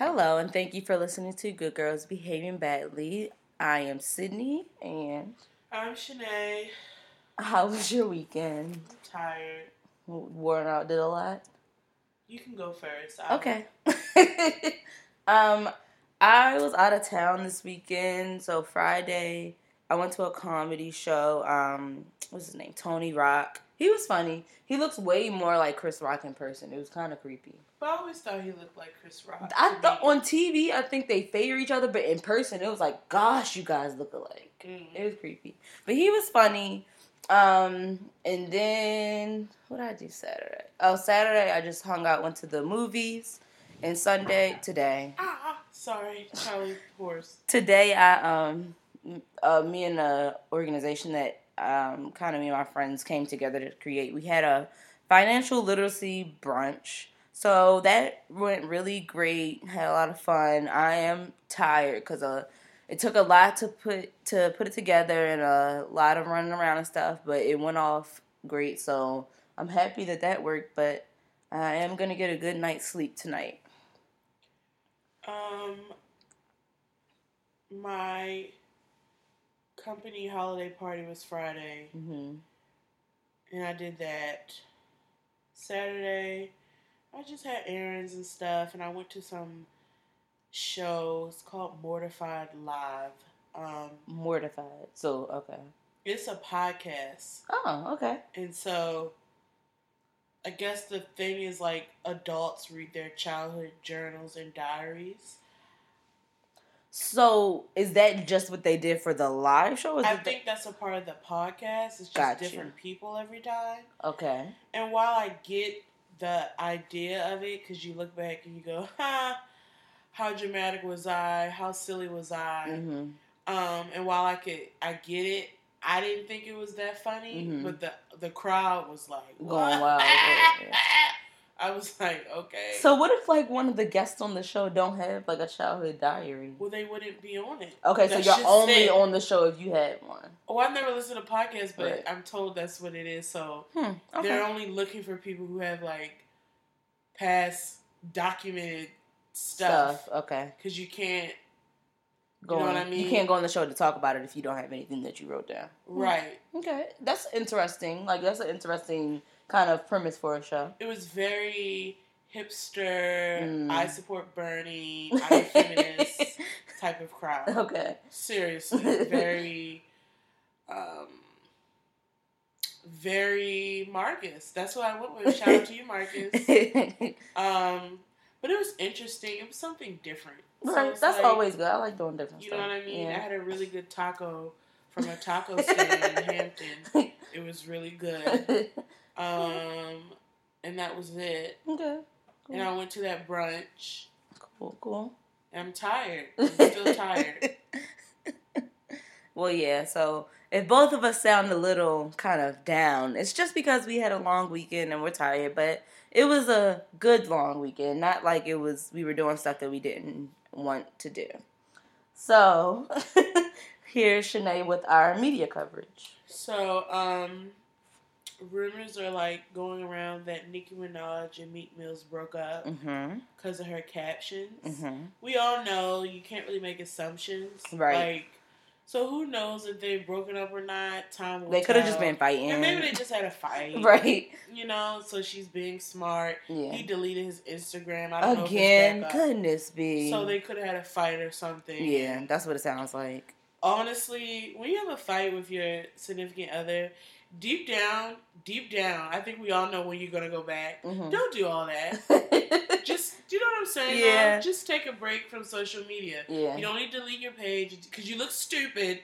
Hello, and thank you for listening to Good Girls Behaving Badly. I am Sydney, and I'm Shanae. how was your weekend? I'm tired. Worn out, did a lot. You can go first. I'll- Okay. um, I was out of town this weekend, so Friday I went to a comedy show. Um, what's his name? Tony Rock. He was funny. He looks way more like Chris Rock in person. It was kind of creepy. But I always thought he looked like Chris Rock. I thought on TV, I think they favor each other, but in person, it was like, gosh, you guys look alike. Mm. It was creepy, but he was funny. Um, and then what did I do Saturday? Oh, Saturday I just hung out, went to the movies, and Sunday today. Ah, sorry, Charlie horse. Today I um, uh, me and the organization that um, kind of me and my friends came together to create. We had a financial literacy brunch. So that went really great. Had a lot of fun. I am tired because uh, it took a lot to put to put it together and a lot of running around and stuff. But it went off great. So I'm happy that that worked. But I am gonna get a good night's sleep tonight. Um, my company holiday party was Friday, hmm and I did that. Saturday, I just had errands and stuff, and I went to some shows called Mortified Live. Um, Mortified. So okay. it's a podcast. Oh okay. And so I guess the thing is like adults read their childhood journals and diaries. So is that just what they did for the live show? Is I think that's a part of the podcast. It's just Gotcha. different people every time. okay. And while I get the idea of it, because you look back and you go, ha, how dramatic was I? How silly was I? hmm Um, and while I could, I get it. I didn't think it was that funny, Mhm. but the the crowd was like Going "What?" wild, yeah, yeah. I was like, okay. So what if like one of the guests on the show don't have like a childhood diary? well, they wouldn't be on it. Okay, so you're only on the show if you had one. Oh, I've never listened to podcasts, but Right. I'm told that's what it is. So Hmm. Okay. they're only looking for people who have like past documented stuff Stuff. Okay. because you can't. Go know on. what I mean? You can't go on the show to talk about it if you don't have anything that you wrote down. Right. Okay, that's interesting. Like that's an interesting kind of premise for a show. It was very hipster. Mm. I support Bernie. I'm a feminist type of crowd. okay. Seriously, very, um, very Marcus. That's what I went with. Shout out to you, Marcus. Um, but it was interesting. It was something different. So right. That's like, always good. I like doing different stuff. You know what I mean? I had a really good taco from a taco stand in Hampton. It was really good. Um, and that was it. okay. And I went to that brunch. Cool. Cool. I'm tired. I'm still tired. Well, yeah. So if both of us sound a little kind of down, it's just because we had a long weekend and we're tired. But it was a good long weekend. Not like it was we were doing stuff that we didn't want to do. So here's Shanae with our media coverage. So, um, rumors are like going around that Nicki Minaj and Meek Mills broke up Mm-hmm. because of her captions. Mm-hmm. We all know you can't really make assumptions. Right. Like, so who knows if they've broken up or not? Time will They could have just been fighting. And maybe they just had a fight. right. You know, so she's being smart. Yeah. He deleted his Instagram. I don't know if Again, goodness be. So they could have had a fight or something. yeah, that's what it sounds like. Honestly, when you have a fight with your significant other, deep down, deep down, I think we all know when you're gonna go back. Mhm. Don't do all that. Just, you know what I'm saying? Yeah. though? Just take a break from social media. yeah. You don't need to delete your page because you look stupid.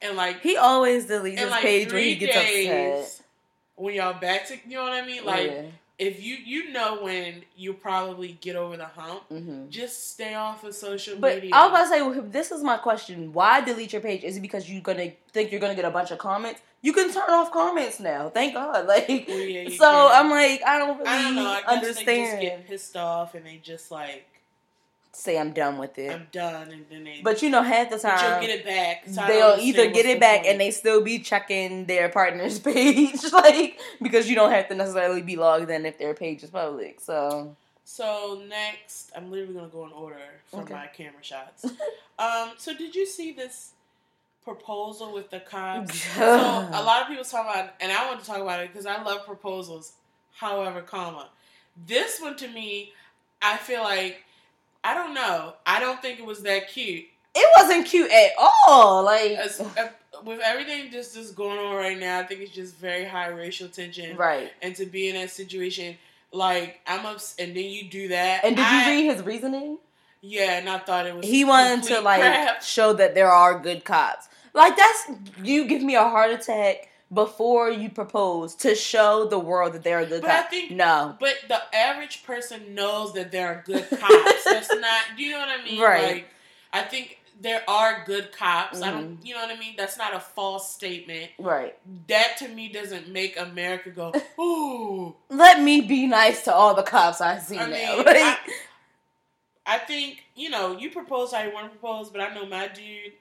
And like, He always deletes his like page when he gets days, upset. when y'all back to, you know what I mean? Like, yeah. If you you know when you probably get over the hump, hmm just stay off of social But media. I was about to say, this is my question: Why delete your page? Is it because you're gonna think you're gonna get a bunch of comments? You can turn off comments now. Thank God. Like, Well, yeah, so can. I'm like, I don't really I don't know. I understand. they just get pissed off and they just like, Say I'm done with it. I'm done, and then they. but you know, half the time you'll get it back. so they'll either get it back point. and they still be checking their partner's page, like because you don't have to necessarily be logged in if their page is public. So So next, I'm literally gonna go in order for Okay. my camera shots. um, so did you see this proposal with the cops? so a lot of people talk about, and I want to talk about it because I love proposals. However, comma, this one to me, I feel like I don't know. I don't think it was that cute. It wasn't cute at all. Like As, uh, with everything just just going on right now, I think it's just very high racial tension. right. And to be in that situation, like I'm ups, and then you do that. And did you I- read his reasoning? Yeah, and I thought it was. He wanted to like crap. show that there are good cops. Like that's you give me a heart attack before you propose to show the world that there are a good But I think- no. But the average person knows that there are good cops. That's not. Do you know what I mean? Right. Like, I think there are good cops. I Mm-hmm. don't. You know what I mean? That's not a false statement. Right. That to me doesn't make America go. Ooh. Let me be nice to all the cops I see I now. mean, Like, I, I think you know you propose how you want to propose, but I know my dude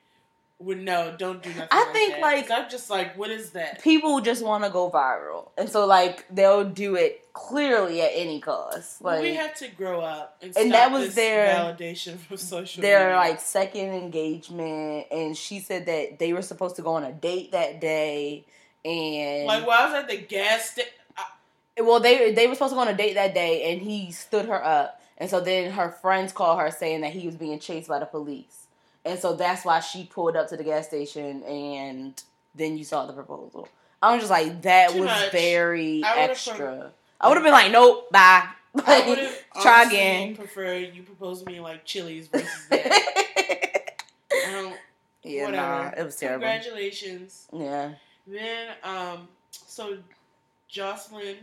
would no, don't do nothing. I like think, that. like- I'm just like, what is that? people just want to go viral, and so like they'll do it clearly at any cost. Like we have to grow up, and, And that was their- validation from social their media. like second engagement, and she said that they were supposed to go on a date that day, and like while I was at the gas station. well they they were supposed to go on a date that day, and he stood her up, and so then her friends called her saying that he was being chased by the police, and so that's why she pulled up to the gas station, and then you saw the proposal. I was just like, that Too was much. very I extra. I would have been like, nope, bye. I Try again. Preferred you propose to me like Chili's versus that. I don't. yeah, Whatever. nah, it was terrible. Congratulations. Yeah. Then, um, so Jocelyn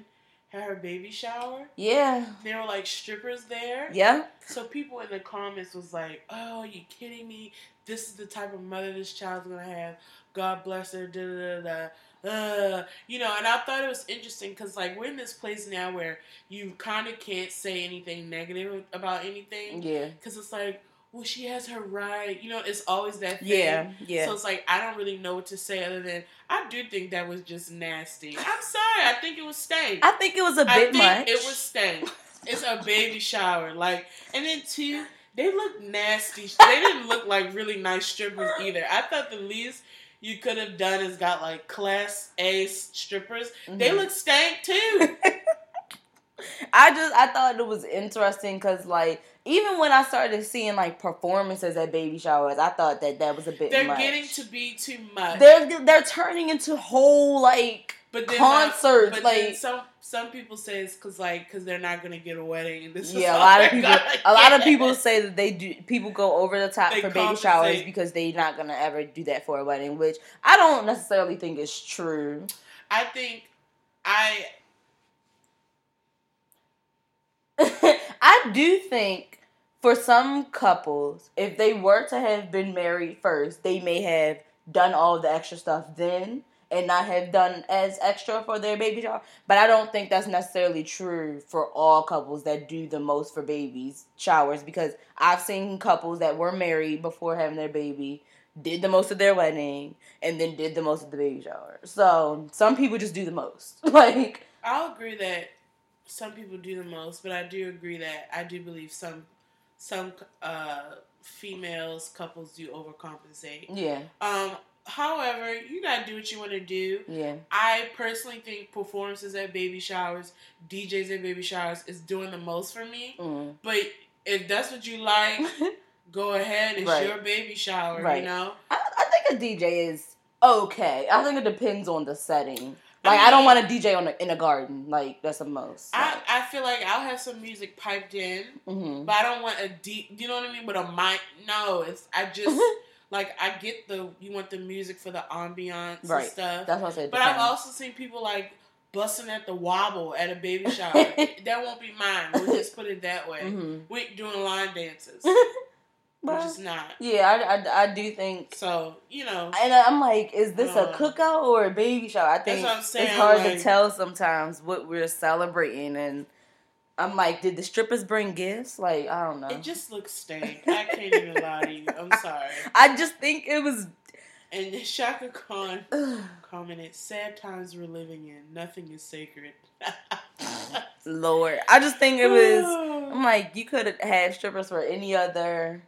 had her baby shower. Yeah. There were like strippers there. Yeah. So people in the comments was like, "Oh, you kidding me? This is the type of mother this child's gonna have. God bless her." Da da da da. Uh, you know, and I thought it was interesting because like we're in this place now where you kind of can't say anything negative about anything Yeah. because it's like, well, she has her right. You know, it's always that thing. Yeah. Yeah. So it's like I don't really know what to say other than I do think that was just nasty. I'm sorry. I think it was stank. I think it was a I bit think much. it was stank. It's a baby shower, like, and then two, they look nasty. They didn't look like really nice strippers either. I thought the least you could have done is got like class A strippers. They Mhm. look stank too. I just I thought it was interesting because like even when I started seeing like performances at baby showers, I thought that that was a bit. They're much. getting to be too much. They're they're turning into whole like but concerts, But like- some some people say it's because like because they're not gonna get a wedding and this is yeah. A lot of people a lot of people say that they do people go over the top They for baby showers because they're not gonna ever do that for a wedding, which I don't necessarily think is true. I think I I do think for some couples, if they were to have been married first, they may have done all the extra stuff then and not have done as extra for their baby shower. But I don't think that's necessarily true for all couples that do the most for babies showers because I've seen couples that were married before having their baby did the most of their wedding and then did the most of the baby shower. So some people just do the most. like I'll agree that some people do the most, but I do agree that I do believe some some uh, females couples do overcompensate. yeah, Um, however, you gotta do what you want to do. yeah. I personally think performances at baby showers, DJs at baby showers, is doing the most for me. Mm. But if that's what you like, go ahead. It's Right. your baby shower. Right. You know. I, I think a DJ is okay. I think it depends on the setting. Like I, don't want a DJ on a, in a garden. Like that's the most. I, I feel like I'll have some music piped in, hmm but I don't want a deep. You know what I mean? But a mic, no. It's I just like I get the you want the music for the ambiance Right. and stuff. That's what I said. But I've also seen people like busting at the wobble at a baby shower. that won't be mine. We'll just put it that way. Mhm. We doing line dances. Well, We're just not. yeah, I, I, I do think. So you know, And I'm like, is this a Uh, cookout or a baby shower? I think saying, it's hard like- to tell sometimes what we're celebrating. And I'm like, did the strippers bring gifts? Like, I don't know. it just looks stank. I can't even lie to you. I'm sorry. I just think it was. And Chaka Khan commented, "Sad times we're living in. Nothing is sacred." Lord, I just think it was. I'm like, you could have had strippers for any other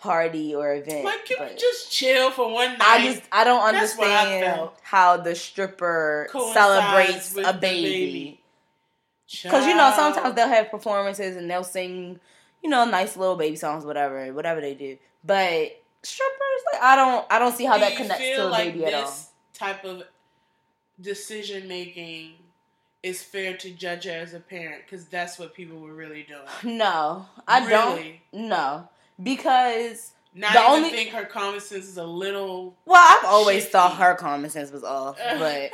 party or event. Like, can we just chill for one night? I just I don't what I understand how the stripper celebrates a baby. Because you know sometimes they'll have performances and they'll sing, you know, nice little baby songs, whatever, whatever they do. But strippers, like I don't, I don't see how Do that connects to a like baby at all. type of decision making is fair to judge her as a parent because that's what people were really doing. No, I Really? don't. No, because Not The only- think her common sense is a little. well, I've always Shifty. thought her common sense was off, but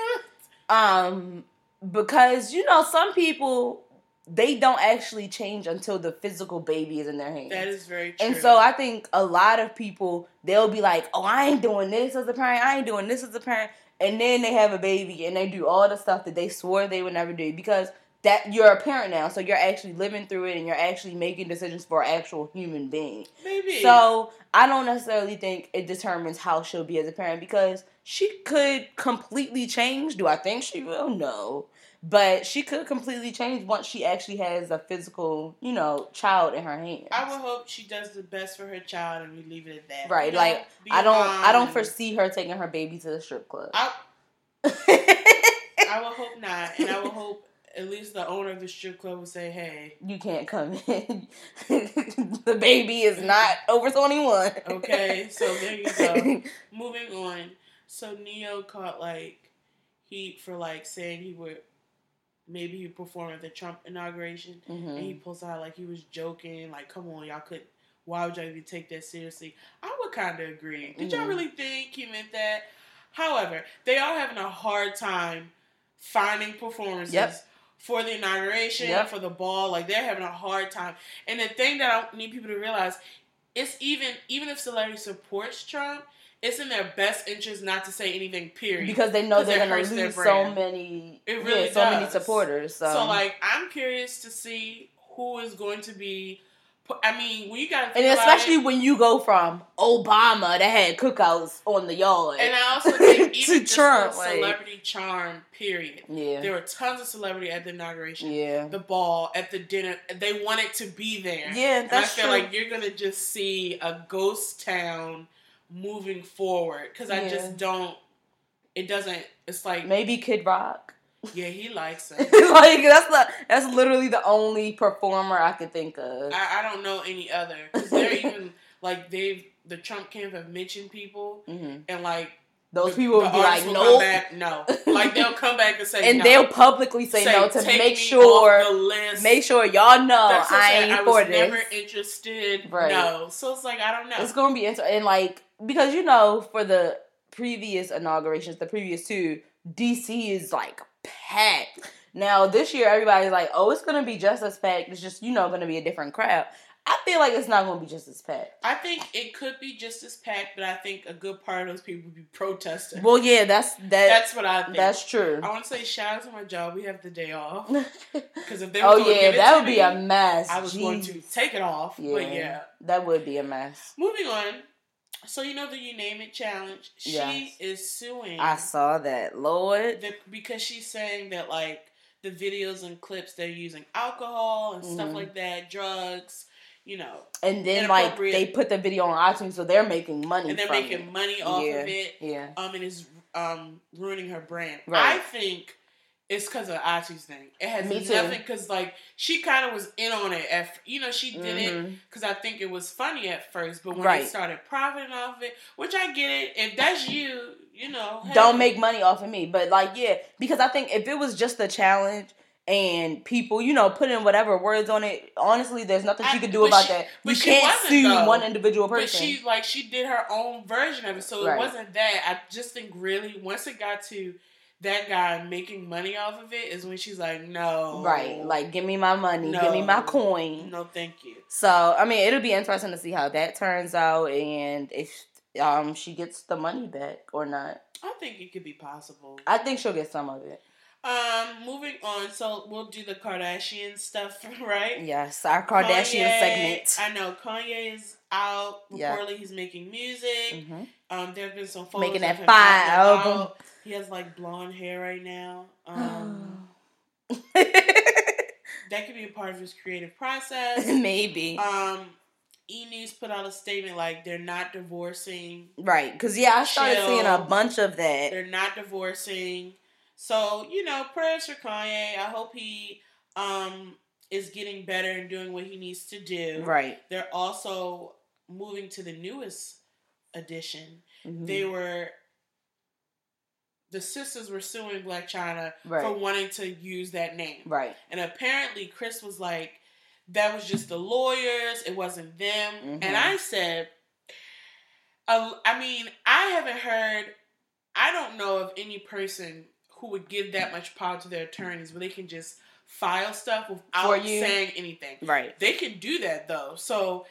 um, because you know some people they don't actually change until the physical baby is in their hands. that is very true. And so I think a lot of people they'll be like, "Oh, I ain't doing this as a parent. I ain't doing this as a parent." And then they have a baby and they do all the stuff that they swore they would never do because that you're a parent now, so you're actually living through it and you're actually making decisions for an actual human being. maybe So I don't necessarily think it determines how she'll be as a parent because she could completely change. Do I think she will? No. But she could completely change once she actually has a physical, you know, child in her hands. I would hope she does the best for her child, and we leave it at that. Right, You know, like, I don't I don't foresee her taking her baby to the strip club. I, I would hope not, and I would hope at least the owner of the strip club would say, "Hey, you can't come in. the baby is not over 21. okay." So there you go. Moving on. So Neo caught like heat for like saying he would maybe he perform at the Trump inauguration, and he pulls out like he was joking, like, "Come on, y'all could." Why would y'all even take that seriously? I would kind of agree. Did y'all Mhm. really think he meant that? However, they are having a hard time finding performances Yep. For the inauguration, Yep. for the ball. Like they're having a hard time. And the thing that I need people to realize, it's even even if celebrity supports Trump, it's in their best interest not to say anything. Period. Because they know they're it gonna hurts their lose so many, It really yeah, so many supporters. So, so like, I'm curious to see who is going to be. I mean, when you got and especially when you go from Obama that had cookouts on the yard, And I also think to even just Trump, celebrity charm. Period. yeah, There were tons of celebrity at the inauguration. yeah, the ball at the dinner. They wanted to be there. yeah. And I That's feel true. like you're gonna just see a ghost town moving forward because I just don't. It doesn't. It's like Maybe Kid Rock. yeah, he likes it. like that's the that's literally the only performer I could think of. I, I don't know any other because they're even like they've the Trump camp have mentioned people hmm and like Those people the would be like, will nope, back, no, like they'll come back and say and no. they'll publicly say, no to make sure off the list. make sure y'all know I ain't I for was this. never interested. Right. No, so it's like I don't know. It's gonna be interesting, and like because you know for the previous inaugurations, the previous two, DC is like packed. Now this year, everybody's like, "Oh, it's gonna be just as packed. It's just you know gonna be a different crowd." I feel like it's not gonna be just as packed. I think it could be just as packed, but I think a good part of those people would be protesting. Well, yeah, that's that. that's what I think. that's true. I want to say shout out to my job. We have the day off because if they were oh yeah, give it that to would be a mess. I was going to take it off. Yeah. But yeah, That would be a mess. moving on. So you know the you name it challenge. She Yes. is suing I saw that, Lord. the, because she's saying that like the videos and clips they're using alcohol and stuff Mhm. like that, drugs, you know, And then like they put the video on iTunes, so they're making money. and they're making it. money off Yeah. of it. Yeah. um, and it's um ruining her brand. Right. I think it's because of Achi's thing. It has Me nothing because like she kind of was in on it. At you know she did it Mhm. because I think it was funny at first, but when Right. they started profiting off of it, which I get it. If that's you, you know, hey. Don't make money off of me, but like yeah, because I think if it was just a challenge and people, you know, put in whatever words on it, honestly, there's nothing she could do about she- that. You she can't sue though. one individual person. But she like she did her own version of it, so Right. it wasn't that. I just think really once it got to that guy making money off of it is when she's like, no, right, like give me my money, give me my coin. no, thank you. So I mean, it'll be interesting to see how that turns out and if um she gets the money back or not. I think it could be possible. I think she'll get some of it. Um, moving on. So we'll do the Kardashian stuff, right? Yes, our Kardashian Kanye- segment. I know Kanye is out. Yeah. Reportedly, he's making music. Mhm. Um, there have been some photos Making that fire album. about. He has like blonde hair right now. Um, that could be a part of his creative process. Maybe. Um, E News put out a statement like they're not divorcing. right. Because, yeah, I started Chill. seeing a bunch of that. They're not divorcing. So, you know, prayers for Kanye. I hope he um is getting better and doing what he needs to do. Right. They're also moving to the newest edition. Mhm. They were the sisters were suing Blac Chyna for wanting to use that name. Right. And apparently Kris was like, that was just the lawyers, it wasn't them. Mhm. And I said, I mean, I haven't heard, I don't know of any person who would give that much power to their attorneys where they can just file stuff without saying anything. Right. They can do that though. So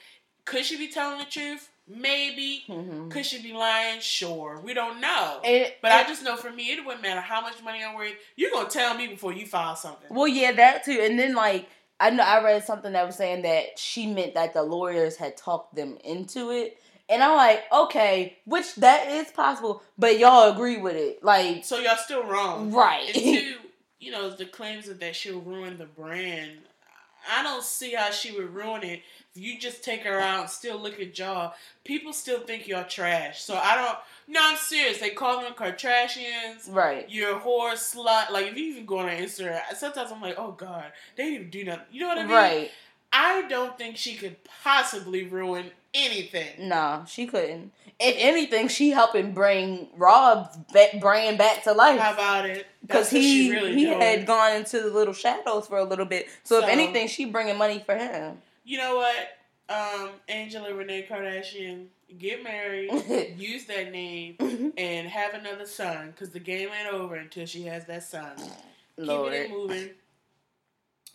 could she be telling the truth? Maybe. Mhm. Could she be lying? Sure. We don't know. It- but I just know for me, it wouldn't matter how much money I'm worth. You're gonna tell me before you file something. Well, yeah, that too. And then like I know I read something that was saying that she meant that the lawyers had talked them into it. And I'm like, okay, which that is possible, but y'all agree with it. Like So y'all still wrong. right. And two, you know, the claims of that she'll ruin the brand. I don't see how she would ruin it if you just take her out and still look at y'all. People still think y'all trash. So I don't. No, I'm serious. They call them Kardashians. right. You're a whore slut. Like if you even go on Instagram, sometimes I'm like, oh god, they didn't even do nothing. You know what I mean? Right. I don't think she could possibly ruin anything. No, she couldn't. If anything, she helping bring Rob's brand back to life. How about it? because he really he doing. had gone into the little shadows for a little bit. So, if anything, she bringing money for him. You know what? Um, Angela Renee Kardashian, get married, use that name, and have another son. Because the game ain't over until she has that son. Lord. Keeping it moving.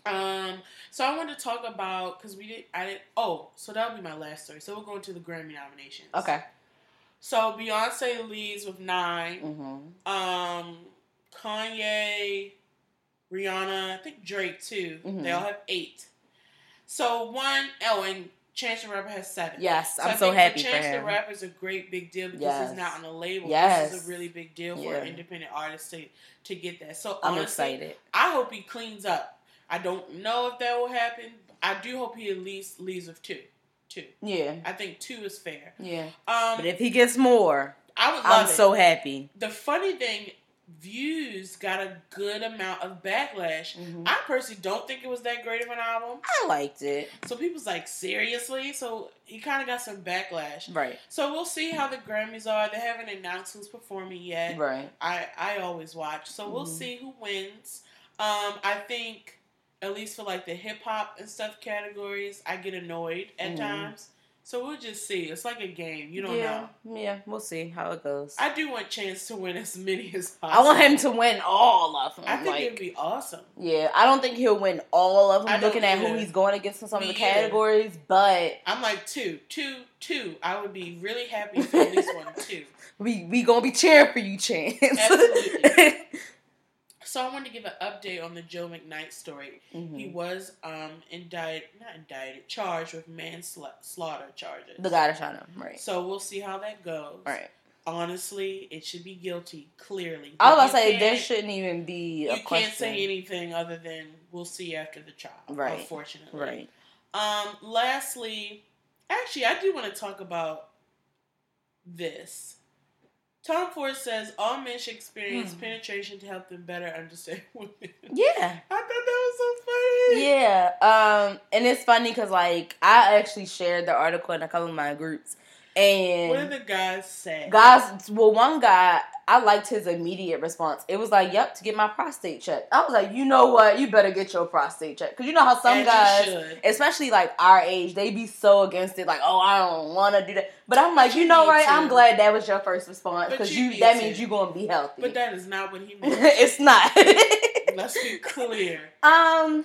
Um, so I wanted to talk about because we did. I did. Oh, so that'll be my last story. So we're going to the Grammy nominations. Okay. So Beyonce leads with 9 hmm Um, Kanye, Rihanna, I think Drake too. Mhm. They all have eight. So one, oh, and Chance the Rapper has seven. Yes, So I'm I so happy for Chance him. the Rapper is a great big deal because Yes. he's not on a label. Yes. This is a really big deal for an independent artist to, to get that. So I'm honestly, excited. I hope he cleans up. I don't know if that will happen. I do hope he at least leaves with two. Two. Yeah, I think two is fair. yeah. Um, But if he gets more, I would love I'm it. so happy. the funny thing, views got a good amount of backlash. Mhm. I personally don't think it was that great of an album. I liked it. So people's like, seriously? So he kind of got some backlash. Right, So we'll see how the Grammys are. They haven't announced who's performing yet. right. I I always watch. So we'll Mhm. see who wins. Um, I think at least for like the hip hop and stuff categories, I get annoyed at Mhm. times. So we'll just see. It's like a game. You don't yeah, know. yeah. We'll see how it goes. I do want Chance to win as many as possible. I want him to win all of them. I think like, it'd be awesome. yeah, I don't think he'll win all of them. I Looking at who he's going against in some Me of the either. categories, but I'm like two, two, two. I would be really happy if at least one two. we we gonna be cheering for you, Chance. Absolutely. So I wanted to give an update on the Joe McKnight story. Mhm. He was um indicted, not indicted, charged with manslaughter charges. The guy to shine him, right? So we'll see how that goes. Right. Honestly, it should be guilty. Clearly, I was about to say there shouldn't even be a You question. can't say anything other than we'll see after the trial. Right. Unfortunately. Right. Um. Lastly, actually, I do want to talk about this. Tom Ford says all men should experience Hmm. penetration to help them better understand women. Yeah. I thought that was so funny. Yeah. Um, and it's funny because like I actually shared the article in a couple of my groups, and What did the guys say? guys, well, one guy I liked his immediate response. It was like, "Yep, to get my prostate checked." I was like, "You know what? You better get your prostate checked," because you know how some you guys. Especially like our age, they be so against it, like, oh, I don't want to do that. But I'm like, you you know, right? to. I'm glad that was your first response because you you, that to. means you're gonna be healthy. But that is not what he meant. it's not. Let's be clear. Um,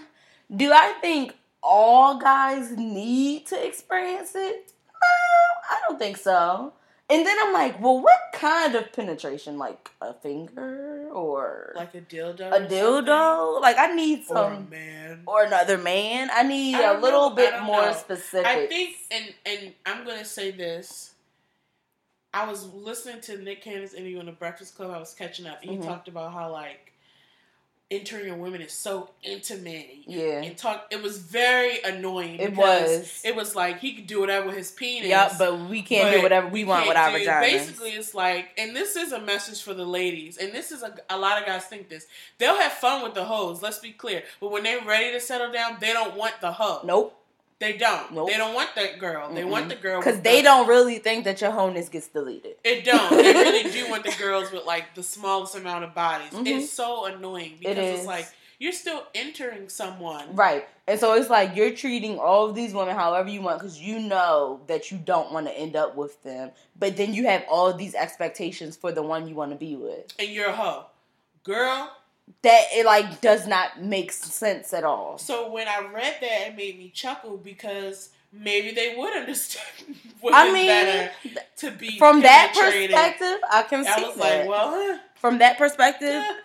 do I think all guys need to experience it? No, I don't think so. And then I'm like, well, what kind of penetration? Like a finger or Like a dildo. a or something? dildo? Like I need some Or man. or another man. I need I a little know. Bit more know. specific. I think, and and I'm gonna say this. I was listening to Nick Cannon's interview on the Breakfast Club. I was catching up, and he Mhm. talked about how like entering your women is so intimate. Yeah. And talk it was very annoying. It was. It was like he could do whatever with his penis. Yep, but we can't but do whatever we want with our vaginas. Basically, it's like, and this is a message for the ladies, and this is a, a lot of guys think this. They'll have fun with the hoes. Let's be clear, but when they're ready to settle down, they don't want the hoe. nope. They don't. Nope. They don't want that girl. They want the girl Because they the- don't really think that your wholeness gets deleted. It don't. They really do want the girls with like the smallest amount of bodies. Mhm. It's so annoying because it's like you're still entering someone. Right. And so it's like you're treating all of these women however you want because you know that you don't want to end up with them. But then you have all these expectations for the one you want to be with. and you're a hoe. Girl, That it like does not make sense at all. so when I read that, it made me chuckle because maybe they would understand I mean, to be From that perspective, I can I see was that. like, well, huh? From that perspective, Yeah.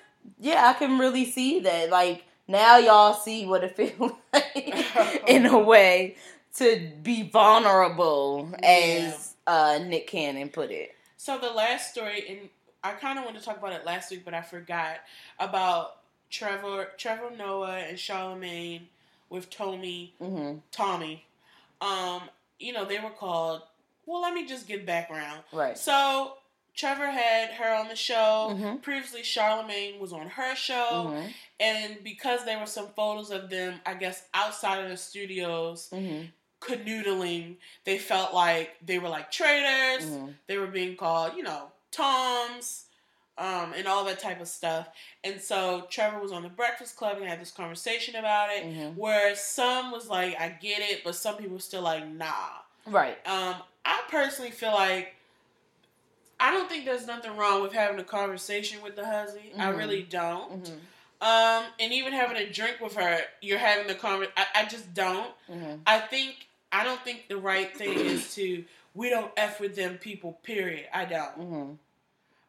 yeah, I can really see that. Like now, y'all see what it feels like in a way to be vulnerable, as uh, Nick Cannon put it. So the last story, and I kind of wanted to talk about it last week, but I forgot about Trevor, Trevor Noah, and Charlemagne with Tomi, hmm Tomi. Um, you know they were called. Well, let me just give background. Right. So Trevor had her on the show. Mhm. Previously, Charlemagne was on her show, hmm and because there were some photos of them, I guess outside of the studios hmm canoodling, they felt like they were like traitors. hmm They were being called, you know, Toms, um, and all that type of stuff. And so Trevor was on the Breakfast Club and had this conversation about it, Mhm. where some was like, I get it, but some people were still like, nah. Right. Um, I personally feel like I don't think there's nothing wrong with having a conversation with the husband. I Mhm. really don't. hmm Um, and even having a drink with her, you're having the conversation. I, I just don't. hmm I think I don't think the right thing is to we don't f with them people. Period. I don't. hmm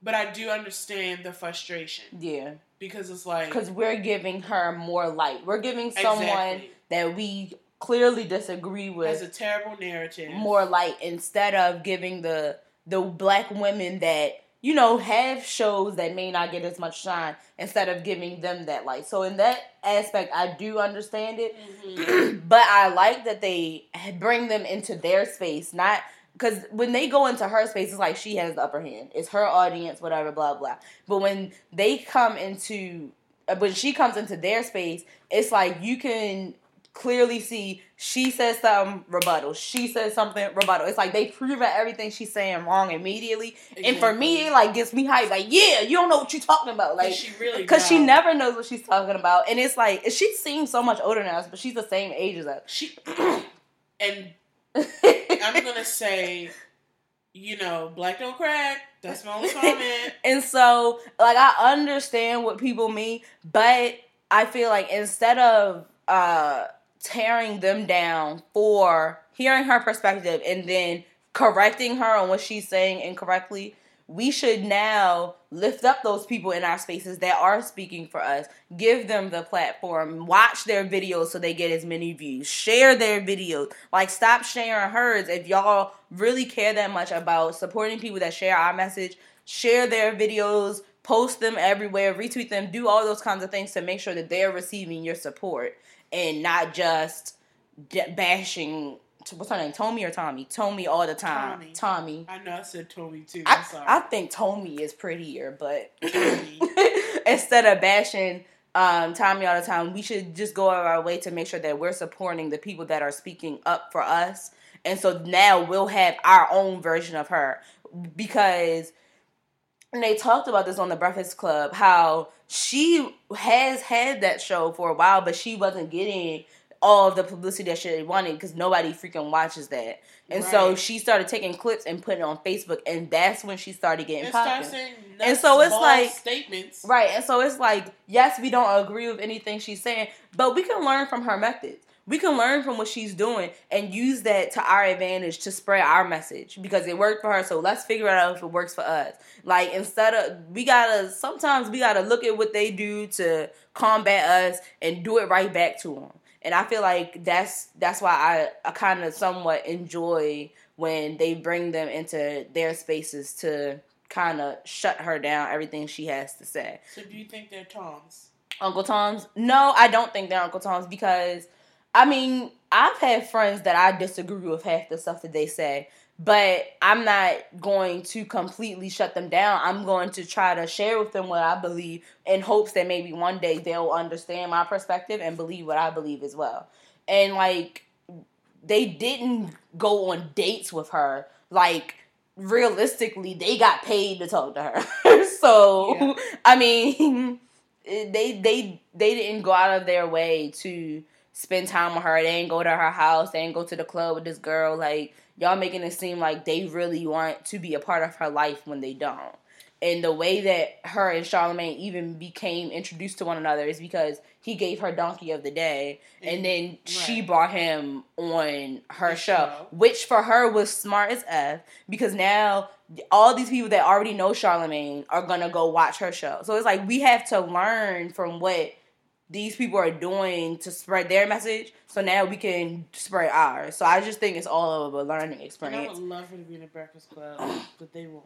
But I do understand the frustration Yeah. because it's like Because we're giving her more light. We're giving someone Exactly. that we clearly disagree with has a terrible narrative. more light instead of giving the the black women that you know have shows that may not get as much shine instead of giving them that light. So in that aspect, I do understand it, Mhm. but I like that they bring them into their space, not. Because when they go into her space, it's like she has the upper hand. It's her audience, whatever, blah blah. But when they come into, uh, when she comes into their space, it's like you can clearly see she says something rebuttal. She says something rebuttal. It's like they prove that everything she's saying wrong immediately. And for me, it like gets me hyped. Like, yeah, you don't know what you're talking about. Like Like, she really because she never knows what she's talking about. And it's like she seems so much older than us, but she's the same age as us. she and I'm gonna say, you know, black don't crack. That's my only comment. and so, like, I understand what people mean, but I feel like instead of uh tearing them down for hearing her perspective and then correcting her on what she's saying incorrectly, we should now lift up those people in our spaces that are speaking for us, give them the platform, watch their videos so they get as many views, share their videos. Like, stop sharing hers. If y'all really care that much about supporting people that share our message, share their videos, post them everywhere, retweet them, do all those kinds of things to make sure that they're receiving your support and not just bashing. What's her name? Tomi or Tomi? Tomi all the time. Tomi. Tomi. I know I said Toby too. I'm I, sorry. I think Tomi is prettier, but instead of bashing um, Tomi all the time, we should just go out of our way to make sure that we're supporting the people that are speaking up for us. And so now we'll have our own version of her because and they talked about this on the Breakfast Club how she has had that show for a while, but she wasn't getting all of the publicity that she wanted because nobody freaking watches that. And so she started taking clips and putting it on Facebook, and that's when she started getting popular. And so it's like- statements. Right, and so it's like, yes, we don't agree with anything she's saying, but we can learn from her methods. We can learn from what she's doing and use that to our advantage to spread our message because it worked for her. So let's figure out if it works for us. Like instead of we gotta sometimes we gotta look at what they do to combat us and do it right back to them. And I feel like that's that's why I, I kind of somewhat enjoy when they bring them into their spaces to kind of shut her down everything she has to say. So do you think they're Toms? Uncle Tom's? No, I don't think they're Uncle Tom's because I mean, I've had friends that I disagree with half the stuff that they say, but I'm not going to completely shut them down. I'm going to try to share with them what I believe in hopes that maybe one day they'll understand my perspective and believe what I believe as well. And like they didn't go on dates with her. Like realistically, they got paid to talk to her. so, yeah. I mean, they they they didn't go out of their way to spend time with her. They didn't go to her house. They didn't go to the club with this girl. Like y'all making it seem like they really want to be a part of her life when they don't. And the way that her and Charlemagne even became introduced to one another is because he gave her Donkey of the Day, and mm-hmm. then right. she brought him on her show, show, which for her was smart as f because now all these people that already know Charlemagne are gonna go watch her show. So it's like we have to learn from what these people are doing to spread their message. So now we can spread ours. So I just think it's all of a learning experience. And I would love her to be in a Breakfast Club, but they won't.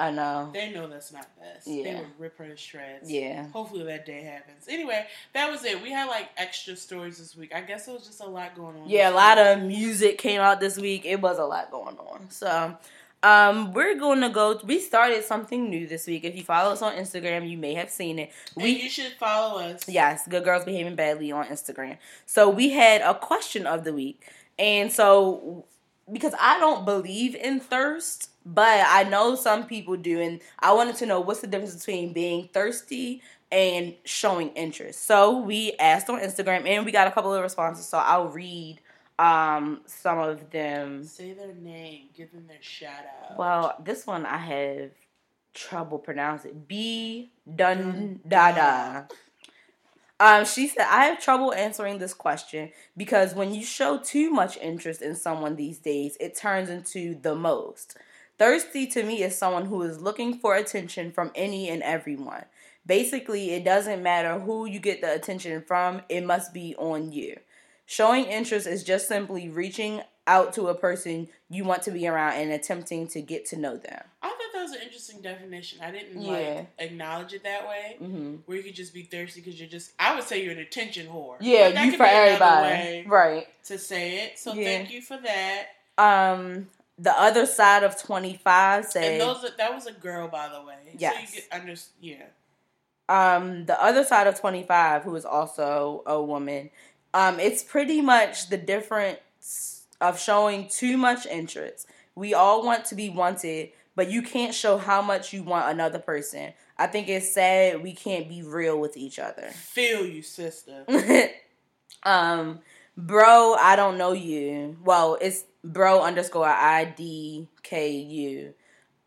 I know. They know that's not best. Yeah. They would rip her to shreds. Yeah. Hopefully that day happens. Anyway, that was it. We had like extra stories this week. I guess it was just a lot going on. Yeah, a lot of music came out this week. It was a lot going on. So um, we're going to go. We started something new this week. If you follow us on Instagram, you may have seen it. We and you should follow us. Yes, Good Girls Behaving Badly on Instagram. So we had a question of the week, and so because I don't believe in thirst, but I know some people do, and I wanted to know what's the difference between being thirsty and showing interest. So we asked on Instagram, and we got a couple of responses. So I'll read um, some of them. Say their name. Give them their shout out. Well, this one I have trouble pronouncing. B Dun Dada. Um, she said, I have trouble answering this question because when you show too much interest in someone these days, it turns into the most. Thirsty to me is someone who is looking for attention from any and everyone. Basically, it doesn't matter who you get the attention from, it must be on you. Showing interest is just simply reaching out to a person you want to be around and attempting to get to know them. I thought that was an interesting definition. I didn't yeah. like acknowledge it that way, mm-hmm. where you could just be thirsty because you're just. I would say you're an attention whore. Yeah, you for everybody, right? To say it. So yeah. thank you for that. Um, the other side of twenty five said, and those that was a girl, by the way. Yes. So you get under yeah. Um, the other side of twenty five, who is also a woman, um, it's pretty much the difference of showing too much interest. We all want to be wanted, but you can't show how much you want another person. I think it's sad we can't be real with each other. Feel you, sister. um, bro, I don't know you. Well, it's bro underscore I D K U.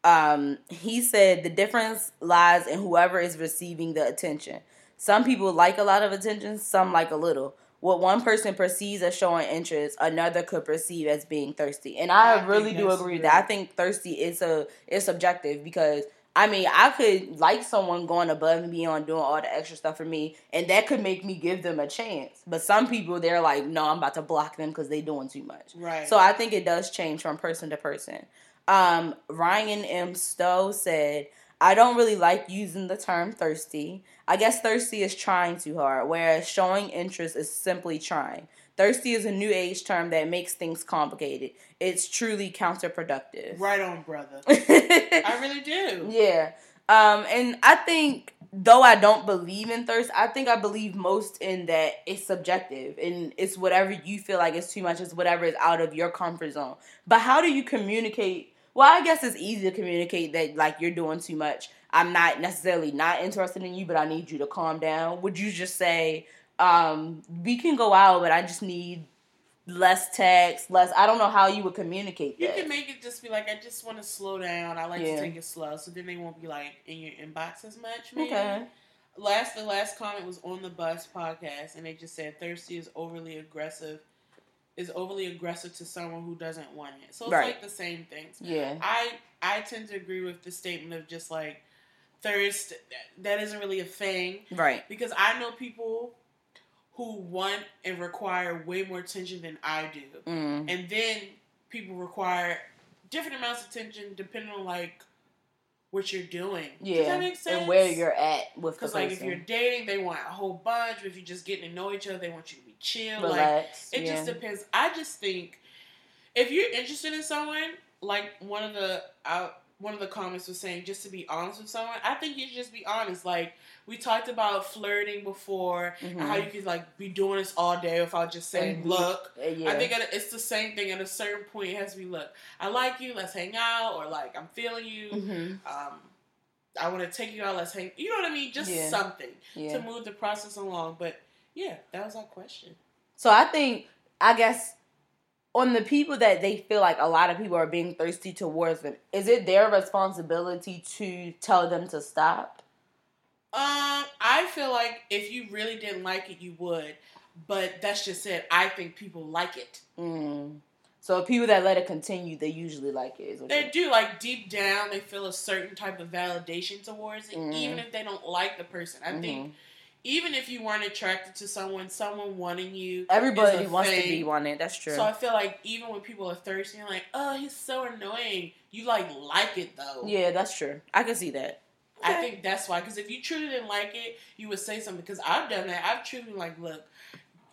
Um, he said the difference lies in whoever is receiving the attention. Some people like a lot of attention, some like a little what one person perceives as showing interest, another could perceive as being thirsty. And I, I really do agree with that. I think thirsty is a is subjective because I mean I could like someone going above and beyond doing all the extra stuff for me, and that could make me give them a chance. But some people they're like, no, I'm about to block them because they're doing too much. Right. So I think it does change from person to person. Um, Ryan M. Stowe said, I don't really like using the term thirsty. I guess thirsty is trying too hard, whereas showing interest is simply trying. Thirsty is a new age term that makes things complicated. It's truly counterproductive. Right on, brother. I really do. Yeah. Um, and I think though I don't believe in thirst, I think I believe most in that it's subjective and it's whatever you feel like it's too much, it's whatever is out of your comfort zone. But how do you communicate well, I guess it's easy to communicate that like you're doing too much. I'm not necessarily not interested in you, but I need you to calm down. Would you just say, um, we can go out, but I just need less text, less. I don't know how you would communicate. You can make it just be like, I just want to slow down. I like yeah. to take it slow, so then they won't be like in your inbox as much. Maybe. Okay. Last the last comment was on the bus podcast, and they just said thirsty is overly aggressive is overly aggressive to someone who doesn't want it. So it's right. like the same things. Yeah. I I tend to agree with the statement of just like thirst that isn't really a thing. Right. Because I know people who want and require way more attention than I do. Mm. And then people require different amounts of attention depending on like what you're doing. Yeah, Does that make sense? and where you're at with Because like if you're dating, they want a whole bunch. But if you're just getting to know each other, they want you to be chill. Like relax. it yeah. just depends. I just think if you're interested in someone, like one of the uh, one of the comments was saying, just to be honest with someone, I think you should just be honest. Like we talked about flirting before, and how you could like be doing this all day without just saying, be- "Look." Uh, yeah. I think it's the same thing. At a certain point, it has to be, "Look, I like you. Let's hang out," or like, "I'm feeling you." hmm Um, I want to take you out. Let's hang. You know what I mean? Just Yeah. something Yeah. to move the process along. But yeah, that was our question. So I think, I guess, on the people that they feel like a lot of people are being thirsty towards them, is it their responsibility to tell them to stop? Um, I feel like if you really didn't like it, you would. But that's just it. I think people like it. Mm. So people that let it continue, they usually like it. They you- do. Like deep down, they feel a certain type of validation towards it, Mhm. even if they don't like the person. I think Mhm. Even if you weren't attracted to someone, someone wanting you. everybody is a wants to be wanted. That's true. So I feel like even when people are thirsty, you're like, oh, he's so annoying. You like like it though. yeah, that's true. I can see that. I think that's why. Because if you truly didn't like it, you would say something. Because I've done that. I've truly like, look,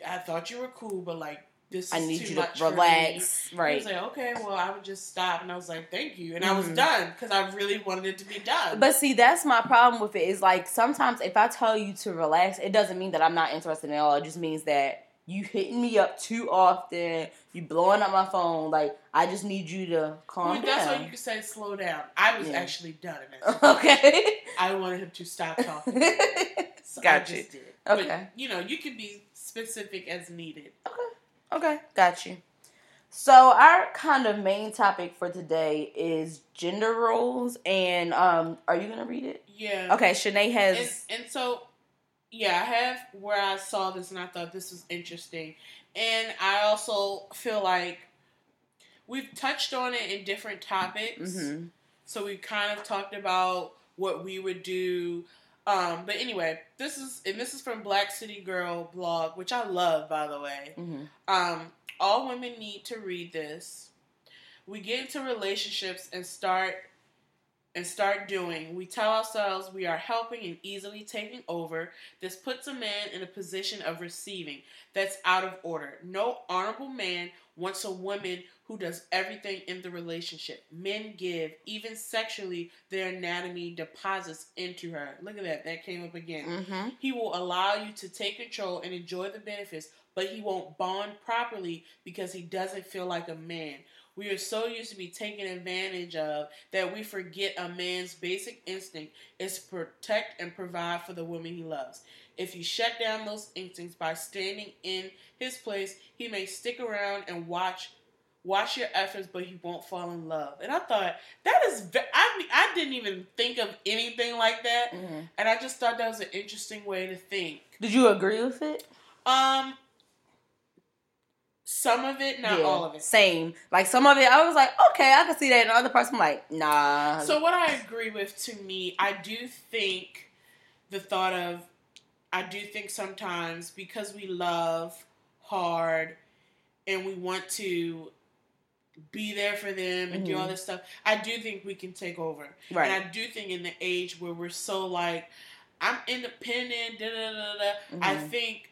I thought you were cool, but like this I need you to relax. Right. He Right. was like, okay, well, I would just stop, and I was like, thank you, and I was Mhm. done because I really wanted it to be done. But see, that's my problem with it. Is like sometimes if I tell you to relax, it doesn't mean that I'm not interested at all. It just means that you hitting me up too often. You blowing up my phone. Like I just need you to calm that's why you down. could say slow down. I was Yeah. actually done in okay. I wanted him to stop talking. So I Got you. just did. Okay. But, you know, you can be specific as needed. Okay, got you. So our kind of main topic for today is gender roles, and um, are you gonna read it? Yeah. Okay, Shanae has. and so, yeah, I have where I saw this and I thought this was interesting. And I also feel like we've touched on it in different topics. hmm So we kind of talked about what we would do. Um, but anyway, this is and this is from Black City Girl blog, which I love by the way. hmm Um, all women need to read this. We get into relationships and start and start doing. We tell ourselves we are helping and easily taking over. This puts a man in a position of receiving. That's out of order. No honorable man wants a woman who does everything in the relationship. Men give, even sexually, their anatomy deposits into her. Look at that. That came up again. hmm He will allow you to take control and enjoy the benefits, but he won't bond properly because he doesn't feel like a man. We are so used to be taken advantage of that we forget a man's basic instinct is to protect and provide for the woman he loves. If you shut down those instincts by standing in his place, he may stick around and watch watch your efforts, but he won't fall in love. And I thought that is, I mean, I didn't even think of anything like that. hmm And I just thought that was an interesting way to think. Did you agree with it? Um, some of it, not Yeah, all of it. Same. Like some of it, I was like, okay, I can see that. And the other person, I'm like, nah. So what I agree with, to me, I do think the thought of, I do think sometimes because we love hard and we want to be there for them and do all Mhm. this stuff, I do think we can take over. right. And I do think in the age where we're so like, I'm independent, da da da da, I Mhm. think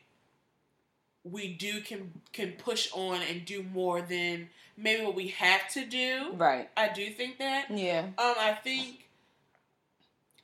we do can can push on and do more than maybe what we have to do. right. I do think that. Yeah. Um, I think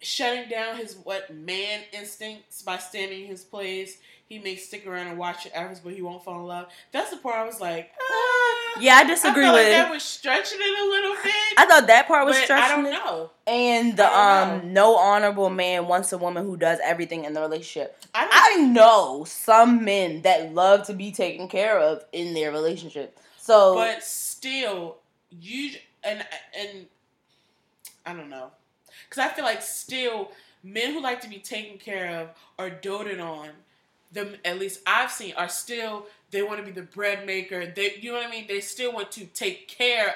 shutting down his what man instincts by standing in his place. He may stick around and watch your efforts, but he won't fall in love. That's the part I was like, ah. Yeah, I disagree I with. like that was stretching it a little bit. I thought that part was but I don't it. know. And the um, no honorable man wants a woman who does everything in the relationship. I I know some men that love to be taken care of in their relationship. So but still you and and i don't know because i feel like still men who like to be taken care of or doted on them at least i've seen are still they want to be the bread maker they you know what i mean they still want to take care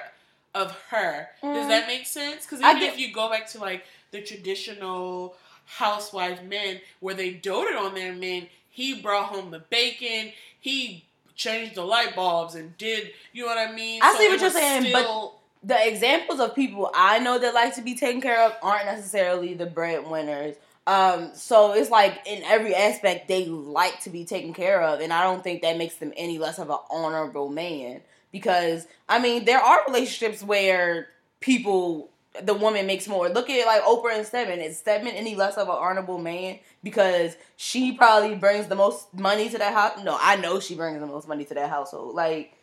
of her does Mm. that make sense because even if you go back to like the traditional housewife men where they doted on their men he brought home the bacon he changed the light bulbs and did you know what I mean? I see what you're saying, but- the examples of people I know that like to be taken care of aren't necessarily the breadwinners. Um, so it's like in every aspect they like to be taken care of, and I don't think that makes them any less of an honorable man. Because I mean, there are relationships where people the woman makes more. Look at like Oprah and Stedman. Is Stedman any less of an honorable man because she probably brings the most money to that house? No, I know she brings the most money to that household. Like,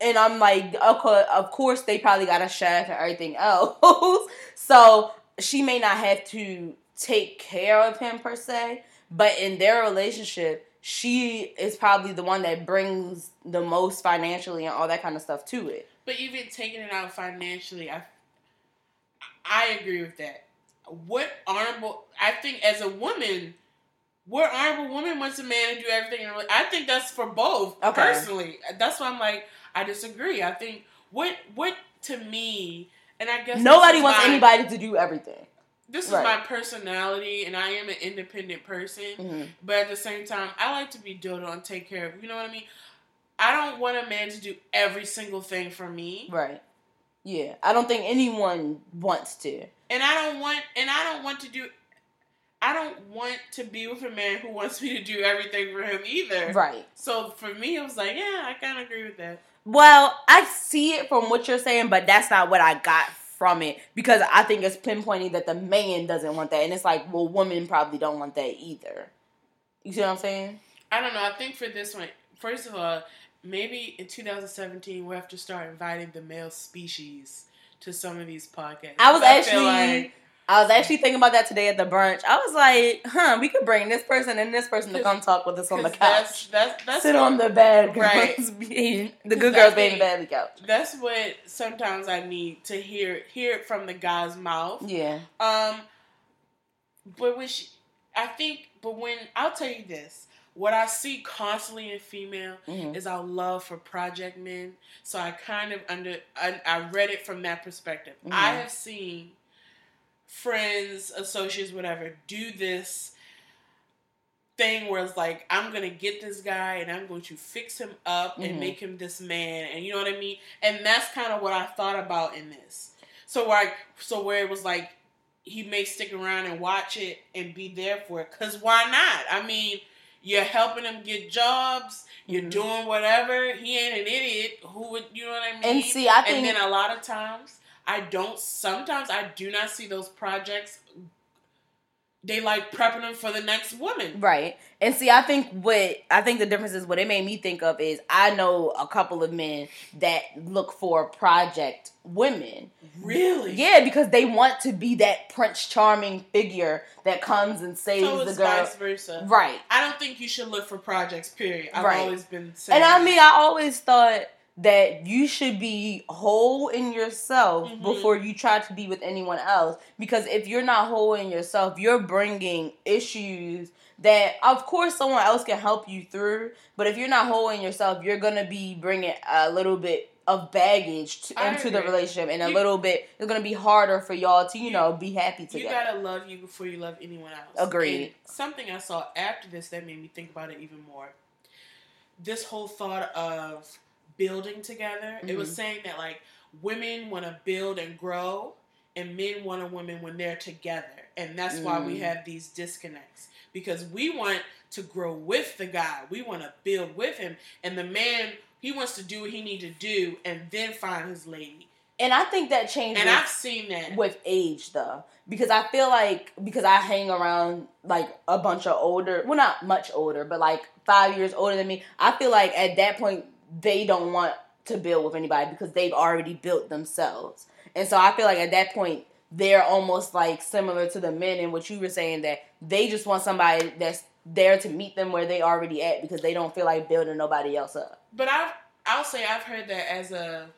and I'm like, okay, of course they probably got a chef and everything else. so she may not have to take care of him per se, but in their relationship, she is probably the one that brings the most financially and all that kind of stuff to it. But even taking it out financially, I I agree with that. What honorable? I think as a woman, what honorable woman wants a man to do everything? I think that's for both. Okay. Personally, that's why I'm like, I disagree. I think what what to me, and I guess nobody wants my, anybody to do everything. This is my personality, and I am an independent person. Mm-hmm. But at the same time, I like to be doted on, take care of. You know what I mean? I don't want a man to do every single thing for me. Right. Yeah, I don't think anyone wants to. And I don't want and I don't want to do I don't want to be with a man who wants me to do everything for him either. Right. So for me it was like, yeah, I kind of agree with that. Well, I see it from what you're saying, but that's not what I got from it because I think it's pinpointing that the man doesn't want that, and it's like, well, women probably don't want that either. You see what I'm saying? I don't know. I think for this one, first of all, maybe in 2017 we'll have to start inviting the male species to some of these podcasts. I was I actually like, I was actually thinking about that today at the brunch. I was like, huh, we could bring this person and this person to come talk with us on the couch. That's, that's, that's Sit what, on the bed, right? Being, the good girls being the couch. That's what sometimes I need to hear hear it from the guy's mouth. Yeah. Um, but which I think, but when I'll tell you this, what I see constantly in female mm-hmm. is our love for project men. So I kind of under I, I read it from that perspective. Mm-hmm. I have seen friends, associates, whatever, do this thing where it's like I'm gonna get this guy and I'm going to fix him up and mm-hmm. make him this man, and you know what I mean. And that's kind of what I thought about in this. So like, so where it was like he may stick around and watch it and be there for it, cause why not? I mean you're helping him get jobs. You're mm-hmm. doing whatever. He ain't an idiot. Who would you know what I mean? And see, I think, and then a lot of times I don't. Sometimes I do not see those projects they like prepping them for the next woman. Right. And see, I think what I think the difference is what it made me think of is I know a couple of men that look for project women. Really? Yeah, because they want to be that Prince Charming figure that comes and saves so the girl. Vice versa. Right. I don't think you should look for projects. Period. I've right. always been saying. And I mean, I always thought that you should be whole in yourself mm-hmm. before you try to be with anyone else. Because if you're not whole in yourself you're bringing issues that of course someone else can help you through. But if you're not whole in yourself you're going to be bringing a little bit of baggage to, into the relationship and a you, little bit it's going to be harder for y'all to you, you, know be happy together you got to love you before you love anyone else. Agreed. And something i saw after this that made me think about it even more. This whole thought of building together. Mm-hmm. It was mm-hmm. saying that like women want to build and grow, and men want a woman when they're together, and that's mm. why we mm. have these disconnects because we want to grow with the guy, we want to build with him, and the man he wants to do what he need to do, and then find his lady. And I think that changes. And I've seen that with age though, because I feel like because I hang around like a bunch of older, well, not much older, but like five years older than me. I feel like at that point they don't want to build with anybody because they've already built themselves. And so I feel like at that point they're almost like similar to the men in what you were saying that they just want somebody that's there to meet them where they already at because they don't feel like building nobody else up. But I've I'll say I've heard that as a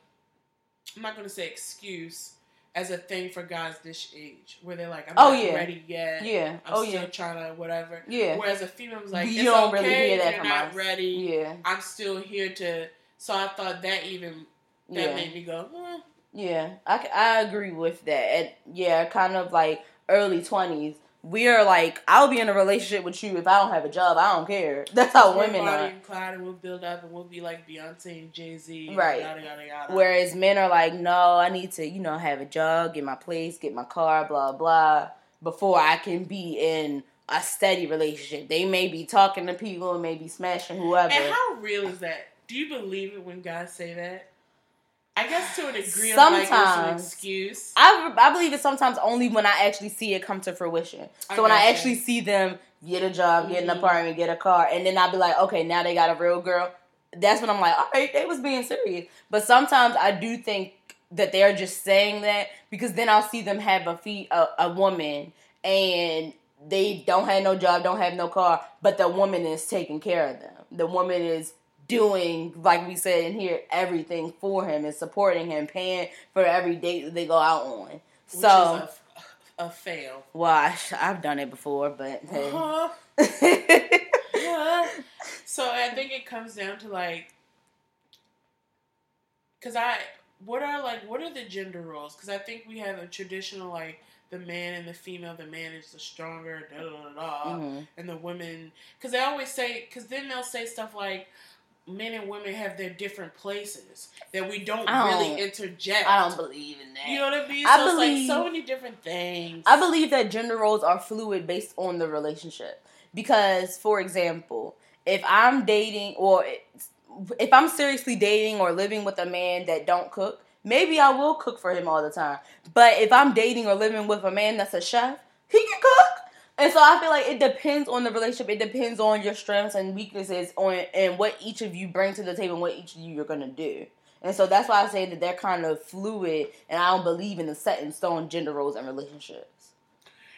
I'm not gonna say excuse as a thing for guys this age where they're like I'm oh, not yeah. ready yet. Yeah. I'm oh still yeah. trying to whatever. Yeah. Whereas a female was like, you it's don't okay really hear that you're not us. ready. Yeah. I'm still here to. So I thought that even that yeah. made me go. Eh. Yeah, I I agree with that. And yeah, kind of like early twenties we are like I'll be in a relationship with you if I don't have a job. I don't care. That's how We're women are. and Clyde, and we'll build up, and we'll be like Beyonce and Jay Z, Right. Yada yada yada. Whereas men are like, no, I need to, you know, have a job, get my place, get my car, blah blah, before I can be in a steady relationship. They may be talking to people and maybe smashing whoever. and how real is that? Do you believe it when guys say that? I guess to a degree, I'm like it's an Sometimes. excuse. I, I believe it sometimes only when I actually see it come to fruition. I So when I actually see them get a job, get an Mhm. apartment, get a car, and then I'll be like, okay, now they got a real girl. That's when I'm like, all right, they was being serious. But sometimes I do think that they're just saying that because then I'll see them have a fee a, a woman and they don't have no job, don't have no car, but the woman is taking care of them. The woman is doing, like we said in here, everything for him and supporting him, paying for every date that they go out on. Which So, a, a fail. well, I, I've done it before, but hey. Uh-huh. Yeah. So I think it comes down to like, cause I what are like what are the gender roles? Cause I think we have a traditional like the man and the female. The man is the stronger, da da da da, Mhm. and the women. Cause they always say, cause then they'll say stuff like. Men and women have their different places that we don't don't- really interject. I don't believe in that. You know what I mean? I so it's believe- like so many different things. I believe that gender roles are fluid based on the relationship. Because, for example, if I'm dating or if I'm seriously dating or living with a man that don't cook, maybe I will cook for him all the time. But if I'm dating or living with a man that's a chef, he can cook. And so I feel like it depends on the relationship. It depends on your strengths and weaknesses on and what each of you bring to the table and what each of you are gonna do. And so that's why I say that they're kind of fluid and I don't believe in the set in stone gender roles and relationships.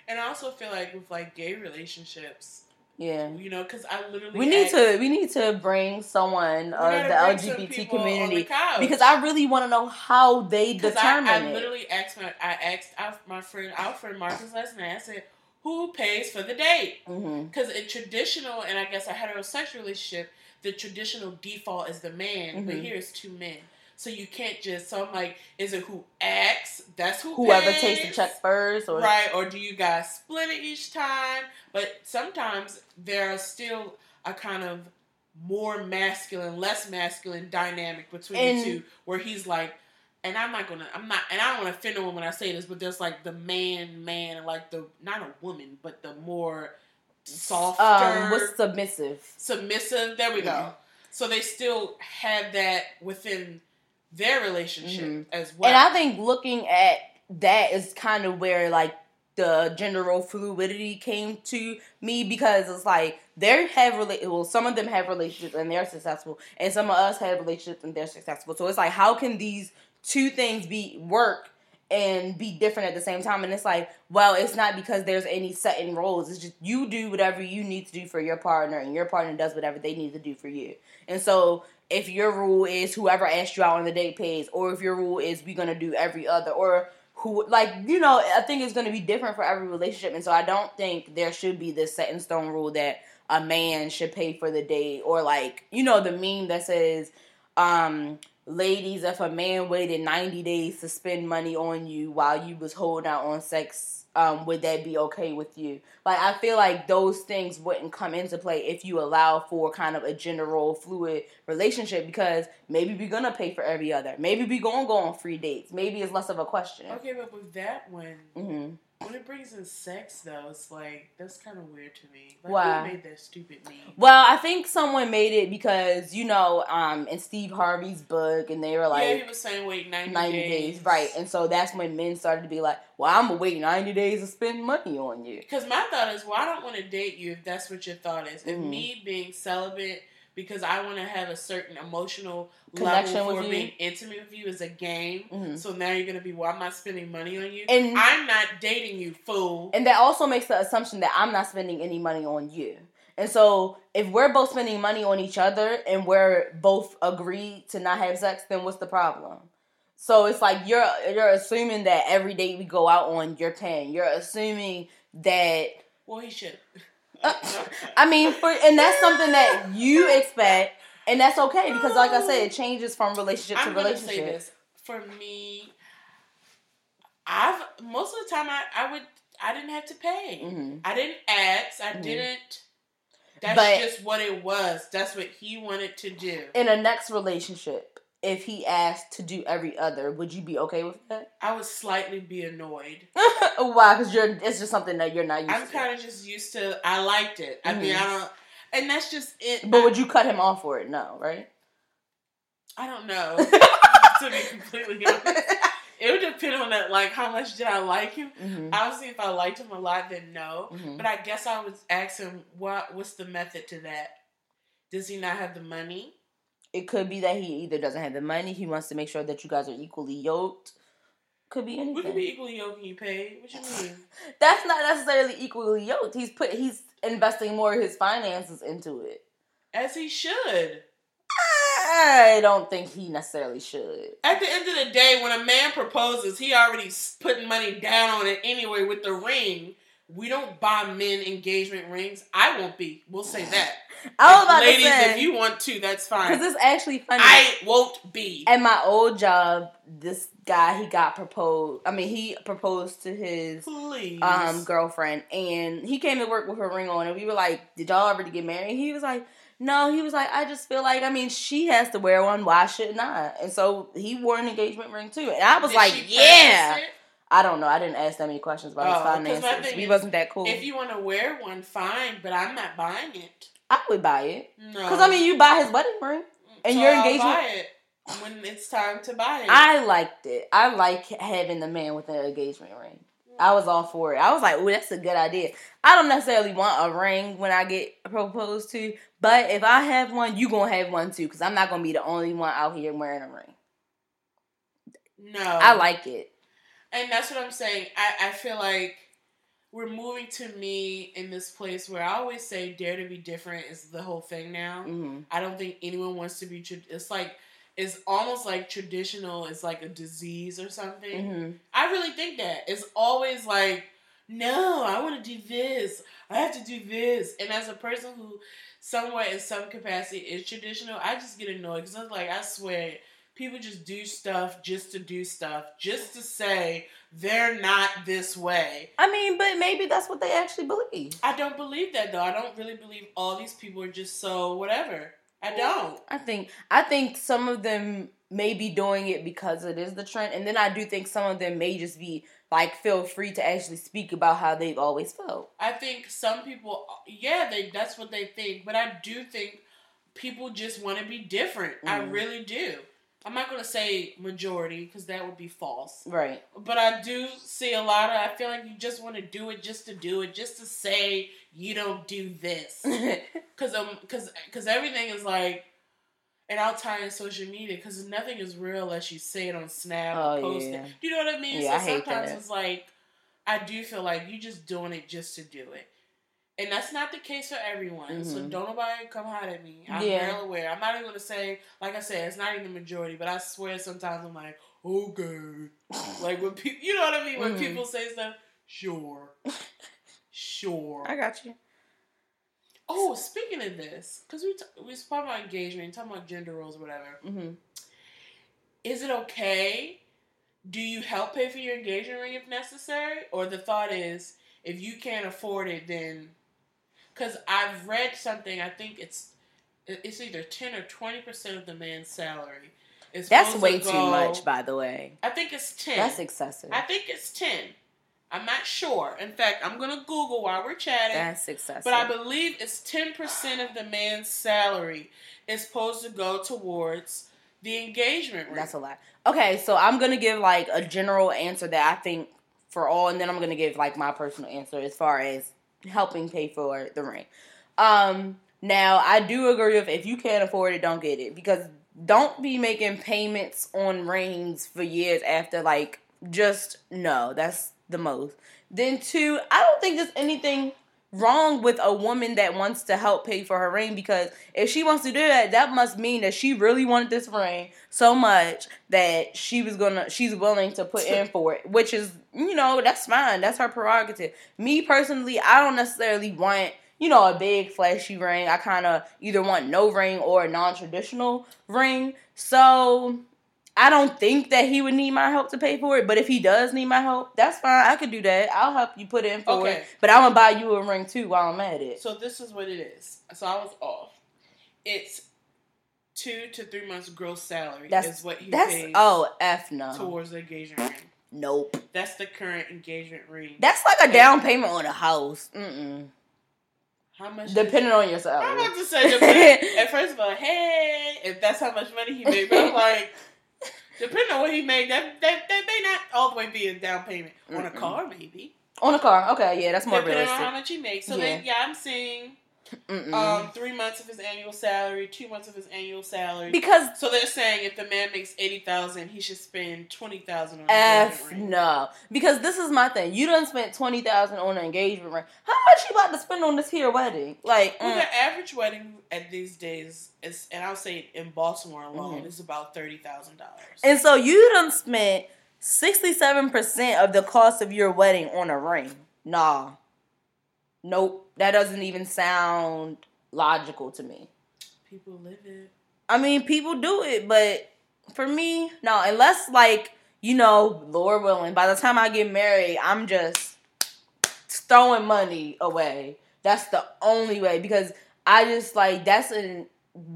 and I also feel like with like gay relationships, Yeah. you know, because I literally We need asked- to we need to bring someone of the LGBT community because I really want to know how they determine I, I it. literally asked my I asked my friend our friend Marcus last night. I said, "Who pays for the date?" Because in traditional and I guess a heterosexual relationship, the traditional default is the man, but Mhm. here it's two men. So you can't just. So I'm like, is it who acts? That's who. Whoever pays? takes the check first, or right? Or do you guys split it each time? But sometimes there are still a kind of more masculine, less masculine dynamic between And- the two, where he's like, and I'm not gonna, I'm not, and I don't want to offend a woman when I say this, but there's like the man, man, and like the not a woman, but the more softer, um, what's submissive? submissive. There we go. So they still have that within their relationship Mhm. as well. And I think looking at that is kind of where like the gender role fluidity came to me because it's like they have rela- well some of them have relationships and they're successful and some of us have relationships and they're successful. So it's like how can these two things be work and be different at the same time. And it's like well it's not because there's any set in roles. It's just you do whatever you need to do for your partner and your partner does whatever they need to do for you. And so if your rule is whoever asked you out on the date pays, or if your rule is we're gonna do every other, or who like you know, I think it's gonna be different for every relationship, and so I don't think there should be this set in stone rule that a man should pay for the date, or like you know the meme that says, um, ladies, if a man waited ninety days to spend money on you while you was holding out on sex. Um, would that be okay with you? Like, I feel like those things wouldn't come into play if you allow for kind of a gender role fluid relationship because maybe we're gonna pay for every other. Maybe we gonna go on free dates. Maybe it's less of a question. okay, but with that one, hmm When it brings in sex, though, it's like that's kind of weird to me. Like, Why? Who made that stupid meme? Well, I think someone made it because you know, um, in Steve Harvey's book, and they were like. yeah, he was saying wait ninety, 90 days. right? And so that's when men started to be like, "Well, I'm gonna wait 90 days to spend money on you." Because my thought is, well, I don't want to date you if that's what your thought is. If Mhm. me being celibate because I want to have a certain emotional Connection level with for you. being intimate with you is a game. Mhm. So now you're gonna be, well, I'm not spending money on you. And I'm not dating you, fool. and that also makes the assumption that I'm not spending any money on you. And so if we're both spending money on each other and we're both agreed to not have sex, then what's the problem? So it's like you're you're assuming that every day we go out on you're paying. You're assuming that well, he should. I mean, for and that's something that you expect, and that's okay because, like I said, it changes from relationship to I'm gonna relationship. say this for me. I've most of the time I, I would I didn't have to pay. hmm I didn't ask. I Mhm. didn't. That's But- just what it was. That's what he wanted to do. In a next relationship, if he asked to do every other, would you be okay with that? I would slightly be annoyed. Why? Because you're. It's just something that you're not used to. I'm kind of just used to. I liked it. I mean. I don't. And that's just it. But I, would you cut him off for it? No, right? I don't know. to be completely honest, it would depend on that. Like, how much did I like him? hmm Obviously, if I liked him a lot, then no. hmm But I guess I would ask him, what what's the method to that? Does he not have the money? It could be that he either doesn't have the money, he wants to make sure that you guys are equally yoked. Could be anything. We could be equally yoked and you pay. What you mean? That's not necessarily equally yoked. He's put he's investing more of his finances into it. As he should. I don't think he necessarily should. At the end of the day, when a man proposes, he already putting money down on it anyway with the ring. We don't buy men engagement rings. I won't be. We'll say that. I was about ladies, to say if you want to, that's fine. because it's actually funny. I won't be. At my old job, this guy he got proposed. I mean, he proposed to his Please. um girlfriend, and he came to work with her ring on, and we were like, "Did y'all already get married?" He was like. No, he was like, I just feel like, I mean, she has to wear one. Why shouldn't I? And so he wore an engagement ring too. And I was Did like, yeah. I don't know. I didn't ask that many questions about Oh, his finances. We is, wasn't that cool. If you want to wear one, fine, but I'm not buying it. I would buy it No. because I mean, you buy his wedding ring. and So your I'll engagement- buy it when it's time to buy it. I liked it. I like having the man with an engagement ring. I was all for it. I was like, "Oh, that's a good idea." I don't necessarily want a ring when I get proposed to, but if I have one, you gonna have one too, because I'm not gonna be the only one out here wearing a ring. no, I like it. and that's what I'm saying. I I feel like we're moving to me in this place where I always say dare to be different is the whole thing now. hmm I don't think anyone wants to be. Tra- it's like it's almost like traditional is like a disease or something. hmm I really think that it's always like, no, I want to do this. I have to do this. And as a person who, somewhere in some capacity, is traditional, I just get annoyed because I'm like, I swear, people just do stuff just to do stuff, just to say they're not this way. I mean, but maybe that's what they actually believe. I don't believe that though. I don't really believe all these people are just so whatever. I don't. I think I think some of them may be doing it because it is the trend, and then I do think some of them may just be like feel free to actually speak about how they've always felt. I think some people, yeah, they that's what they think, but I do think people just want to be different. I Mhm. really do. I'm not gonna say majority because that would be false, Right. but I do see a lot of. I feel like you just want to do it just to do it, just to say you don't do this, because um, because because everything is like. And I'll tie in social media because nothing is real unless you say it on Snap Oh, or post yeah. it. Do you know what I mean? Yeah, I so hate sometimes that. it's like I do feel like you just doing it just to do it. And that's not the case for everyone. So Mhm. don't nobody come hot at me. I'm Yeah. well aware. I'm not even gonna say, like I said, it's not even the majority, but I swear sometimes I'm like, okay. like when people, you know what I mean? When Mhm. people say stuff, sure, sure. I got you. Oh, speaking of this, because we t- we talking about engagement, talking about gender roles, or whatever. Mm-hmm. Is it okay? Do you help pay for your engagement ring if necessary, or the thought is if you can't afford it, then because I've read something, I think it's it's either ten or twenty percent of the man's salary. It's That's way to too much, by the way. I think it's ten. That's excessive. I think it's ten. I'm not sure. In fact, I'm gonna Google while we're chatting. That's excessive. But I believe it's ten percent of the man's salary is supposed to go towards the engagement ring. That's a lot. Okay, so I'm gonna give like a general answer that I think for all, and then I'm gonna give like my personal answer as far as helping pay for the ring. Um, now I do agree with if you can't afford it, don't get it because don't be making payments on rings for years after. Like, just no, that's the most. Then two, I don't think there's anything wrong with a woman that wants to help pay for her ring because if she wants to do that, that must mean that she really wanted this ring so much that she was gonna she's willing to put in for it, which is you know that's fine, that's her prerogative. Me personally, I don't necessarily want you know a big flashy ring. I kind of either want no ring or a non traditional ring. So I don't think that he would need my help to pay for it, but if he does need my help, that's fine. I could do that. I'll help you put in for Okay. it. But I'm gonna buy you a ring too while I'm at it. So this is what it is. So I was off. It's two to three months gross salary That's is what he that's pays oh f no. towards the engagement ring. Nope. That's the current engagement ring. That's like a down payment on a house. Mm-mm. How much? Depending on your I'm salary. about to say, depending, and first of all, hey, if that's how much money he made, but I'm like, depending on what he made, that that, that may not all the way be a down payment on a car, maybe. on a car. Okay, yeah, that's more Depending on how much he makes. So Yeah. then, yeah, I'm seeing Mm-mm. Um, three months of his annual salary, two months of his annual salary. because So they're saying if the man makes eighty thousand, he should spend twenty thousand on an F engagement ring. no. Because this is my thing. You done spent twenty thousand on an engagement ring. How much you about to spend on this here wedding? Like Well, mm, the average wedding at these days is, and I'll say in Baltimore alone, Mhm. is about thirty thousand dollars. And so you done spent sixty seven percent of the cost of your wedding on a ring. Nah. Nope. That doesn't even sound logical to me. People live it. I mean, people do it, but for me, no. Unless, like, you know, Lord willing, by the time I get married, I'm just throwing money away. That's the only way because I just like that's an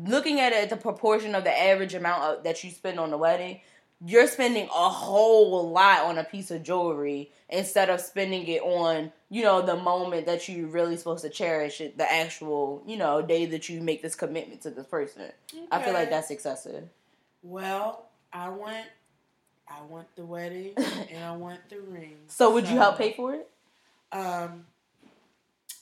looking at it the proportion of the average amount of, that you spend on the wedding. You're spending a whole lot on a piece of jewelry instead of spending it on, you know, the moment that you're really supposed to cherish it, the actual, you know, day that you make this commitment to this person. I feel like that's excessive. Well, I want, I want the wedding and I want the ring. So would you help pay for it? Um,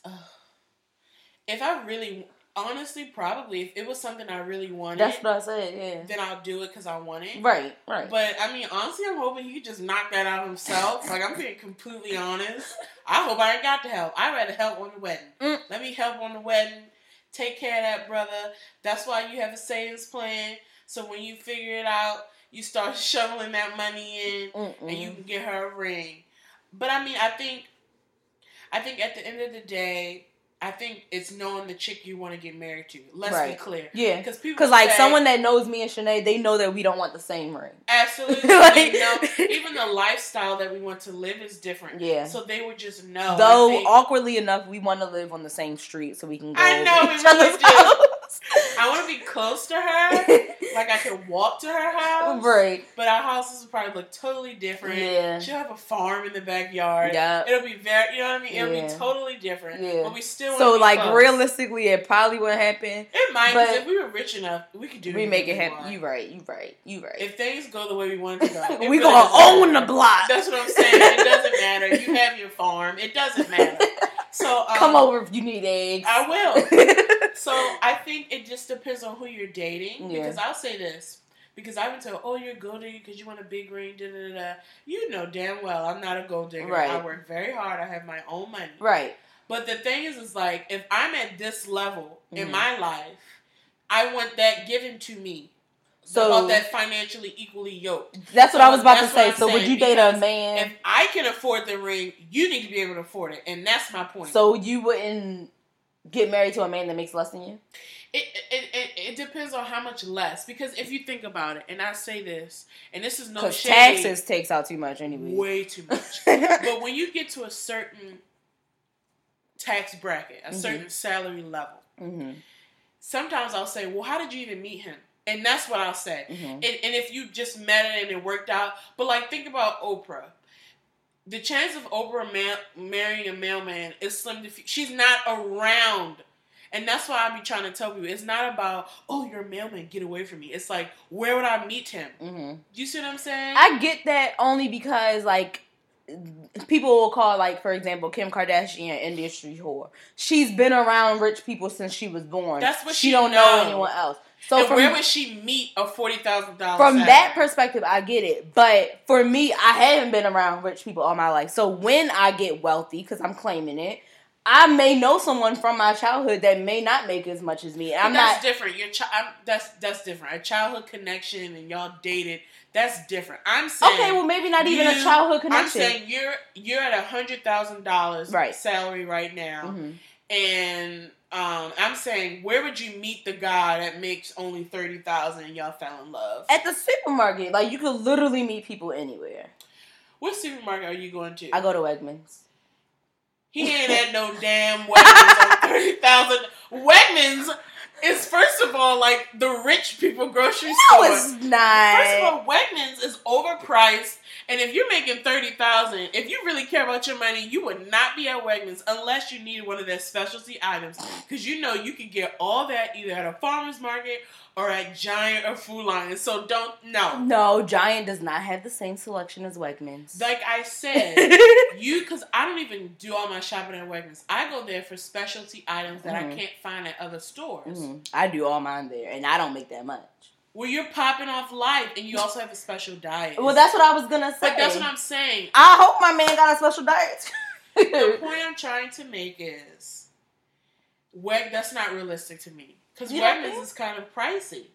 ugh. if I really, honestly, probably if it was something I really wanted, That's what I said. Yeah. then I'll do it because I want it. Right. Right. But I mean, honestly, I'm hoping he just knock that out himself. Like I'm being completely honest. I hope I ain't got to help. I'd rather help on the wedding. Mm. Let me help on the wedding. Take care of that brother. That's why you have a savings plan. So when you figure it out, you start shoveling that money in, Mm-mm. and you can get her a ring. But I mean, I think, I think at the end of the day, I think it's knowing the chick you want to get married to. Let's be clear. yeah. Because people Because like say- someone that knows me and Shanae, they know that we don't want the same ring. Absolutely. Like- you know, even the lifestyle that we want to live is different. Yeah. So they would just know. Though think- awkwardly enough, we want to live on the same street so we can go. I know, we really do. house. I want to be close to her. like I can walk to her house. right. But our houses would probably look totally different. Yeah. She'll have a farm in the backyard. Yeah. It'll be very, you know what I mean? It'll Yeah. be totally different. Yeah. But we still So be like close. realistically, it probably would happen. It might, because but- if we were rich enough, we could do it. We make it happen. want. You right. You right. You right. If things go the way we want to go, we really gonna own matter. the block. That's what I'm saying. It doesn't matter. You have your farm. It doesn't matter. So um, Come over if you need eggs. I will. So I think it just depends on who you're dating. Yeah. Because I'll say this. Because I've been told, oh, you're a gold digger because you want a big ring, da da da. You know damn well I'm not a gold digger. Right. I work very hard. I have my own money. right. But the thing is, is like, if I'm at this level in Mhm. my life, I want that given to me. So- about that financially equally yoked. That's what So I was about to say. So would you date a man? If I can afford the ring, you need to be able to afford it, and that's my point. So you wouldn't get married to a man that makes less than you? It, it, it, it depends on how much less. Because if you think about it, and I say this, and this is no shade, taxes takes out too much anyway. way too much. but when you get to a certain tax bracket, a Mhm. certain salary level, hmm sometimes I'll say, "Well, how did you even meet him?" And that's what I'll say. hmm And, and if you just met it and it worked out, but like think about Oprah. The chance of Oprah ma- marrying a mailman is slim to few. She's not around. And that's why I be trying to tell people it's not about, oh, you're a mailman, get away from me. It's like, where would I meet him? hmm you see what I'm saying? I get that only because like people will call like for example Kim Kardashian industry whore. She's been around rich people since she was born. That's what she, she don't know anyone else. So and from where would she meet a forty thousand dollars? from that perspective, I get it. But for me, I haven't been around rich people all my life. So when I get wealthy, because I'm claiming it, I may know someone from my childhood that may not make as much as me. I'm that's not. different. Your chi- I'm, that's that's different. A childhood connection and y'all dated. That's different. I'm saying Okay, well maybe not even a childhood connection. I'm saying you're you're at a hundred thousand dollars Right. salary right now, Mhm. and Um, I'm saying, where would you meet the guy that makes only thirty thousand and y'all fell in love? At the supermarket, like you could literally meet people anywhere. What supermarket are you going to? I go to Wegmans. He ain't at no damn Wegmans on thirty thousand. Wegmans is first of all like the rich people grocery No, store. it's not. First of all, Wegmans is overpriced, and if you're making thirty thousand, if you really care about your money, you would not be at Wegmans unless you needed one of their specialty items, because you know you can get all that either at a farmer's market or at Giant or Food Lion. So don't no. no, Giant does not have the same selection as Wegmans. Like I said, you because I don't even do all my shopping at Wegmans. I go there for specialty items that I Mhm. can't find at other stores. Mhm. I do all mine there, and I don't make that much. Where you're popping off life, and you also have a special diet. Well, that's what I was gonna say. But that's what I'm saying. I hope my man got a special diet. the point I'm trying to make is, Weg. That's not realistic to me because Wegmans is kind of pricey.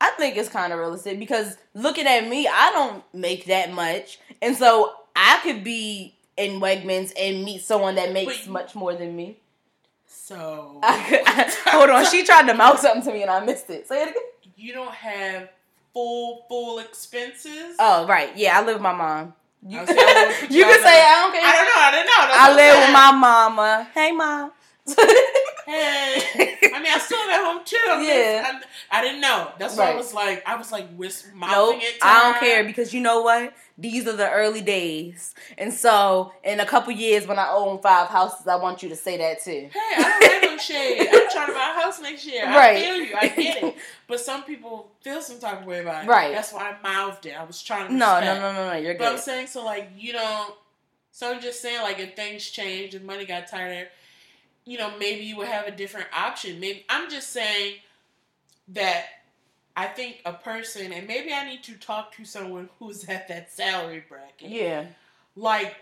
I think it's kind of realistic because looking at me, I don't make that much, and so I could be in Wegmans and meet someone that makes much more than me. So I could, hold on, she tried to mouth something to me and I missed it. Say it again. You don't have full full expenses. Oh right, yeah, I live with my mom. You, I was saying, I wanna put you you can say I don't care. I don't know. I don't know. That's I live with my mama. Hey, mom. Hey, I mean, I still live at home too. I'm just- Yeah. I'm- I didn't know. That's why I was like, I was like whisper mouthing Nope, it. To I don't her. care because you know what? These are the early days, and so in a couple years when I own five houses, I want you to say that too. Hey, I don't have no shade. I'm trying to buy a house next year. Right. I feel you. I get it. But some people feel some type of way about it. Right. That's why I mouthed it. I was trying to. No, no, respect. no, no, no. You're But I'm saying so like you don't. So I'm just saying like if things changed and money got tighter, you know maybe you would have a different option. Maybe I'm just saying that I think a person and maybe I need to talk to someone who's at that salary bracket. Yeah, Like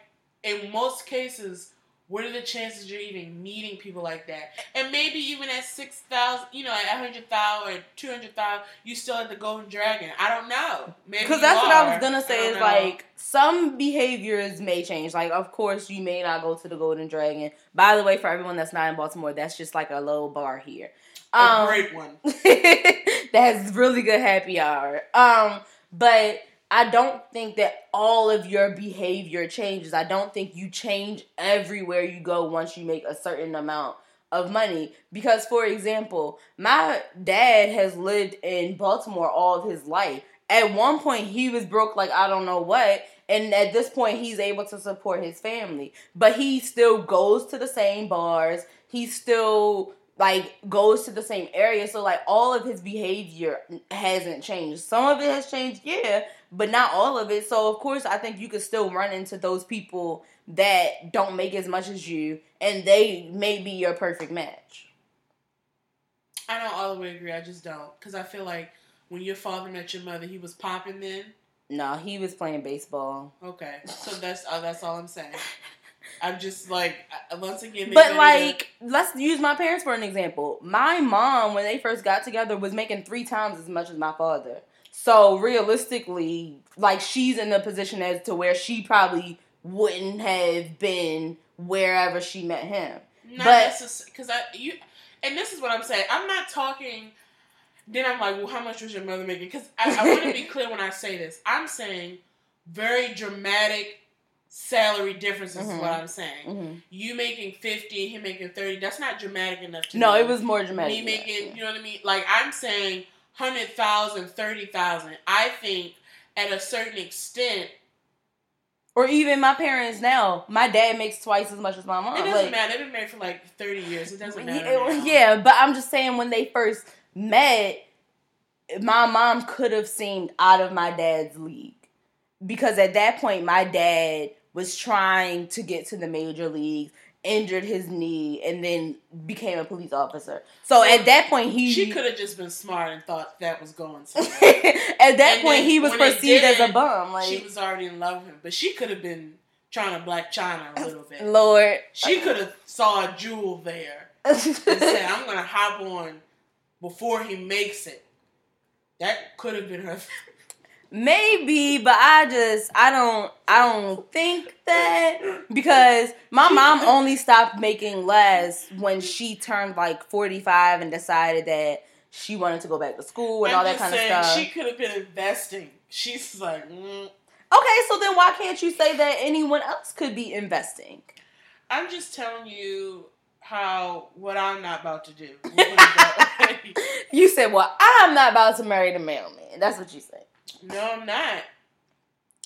in most cases, what are the chances you're even meeting people like that? And maybe even at six thousand, you know, at a hundred thousand or two hundred thousand, you still at the Golden Dragon. I don't know. Maybe because that's what I was gonna say. Is know. like some behaviors may change. Like, of course, you may not go to the Golden Dragon. By the way, for everyone that's not in Baltimore, that's just like a low bar here. a Um, great one. that has really good happy hour. Um, but I don't think that all of your behavior changes. I don't think you change everywhere you go once you make a certain amount of money. Because, for example, my dad has lived in Baltimore all of his life. At one point, he was broke like I don't know what. And at this point, he's able to support his family. But he still goes to the same bars. He still like goes to the same area so like all of his behavior hasn't changed some of it has changed yeah but not all of it so of course i think you could still run into those people that don't make as much as you and they may be your perfect match I don't all the way agree. I just don't because I feel like when your father met your mother, he was popping then. no he was playing baseball Okay, so that's uh, that's all I'm saying. I'm just like once again. but like let's use my parents for an example my mom when they first got together was making three times as much as my father so realistically like she's in a position as to where she probably wouldn't have been wherever she met him not but- because I you and this is what I'm saying. I'm not talking. Then I'm like, well, how much was your mother making? Because I, I want to be clear when I say this. I'm saying very dramatic salary differences is Mhm. what I'm saying. Mhm. You making fifty, him making thirty. That's not dramatic enough to no me. it was more dramatic me making, yeah. you know what I mean? Like I'm saying, hundred thousand, thirty thousand. I think at a certain extent, or even my parents now my dad makes twice as much as my mom it doesn't like, matter. They've been married for like thirty years. It doesn't matter. Yeah, but I'm just saying when they first met, my mom could have seemed out of my dad's league because at that point my dad was trying to get to the major leagues, injured his knee, and then became a police officer. So at that point he She could have just been smart and thought that was going somewhere. at that And point he was perceived as a bum. Like she was already in love with him, but she could have been trying to Blac Chyna a little bit. Lord. She could have saw a jewel there and said, "I'm gonna hop on before he makes it." That could have been her. Maybe, but I just I don't I don't think that because my mom only stopped making less when she turned like 45 and decided that she wanted to go back to school and I'm all that kind of stuff. She could have been investing. She's like, mm. okay, so then why can't you say that anyone else could be investing? I'm just telling you how what I'm not about to do. We'll put it that way. You said, "Well, I'm not about to marry the mailman." That's what you said. No, I'm not.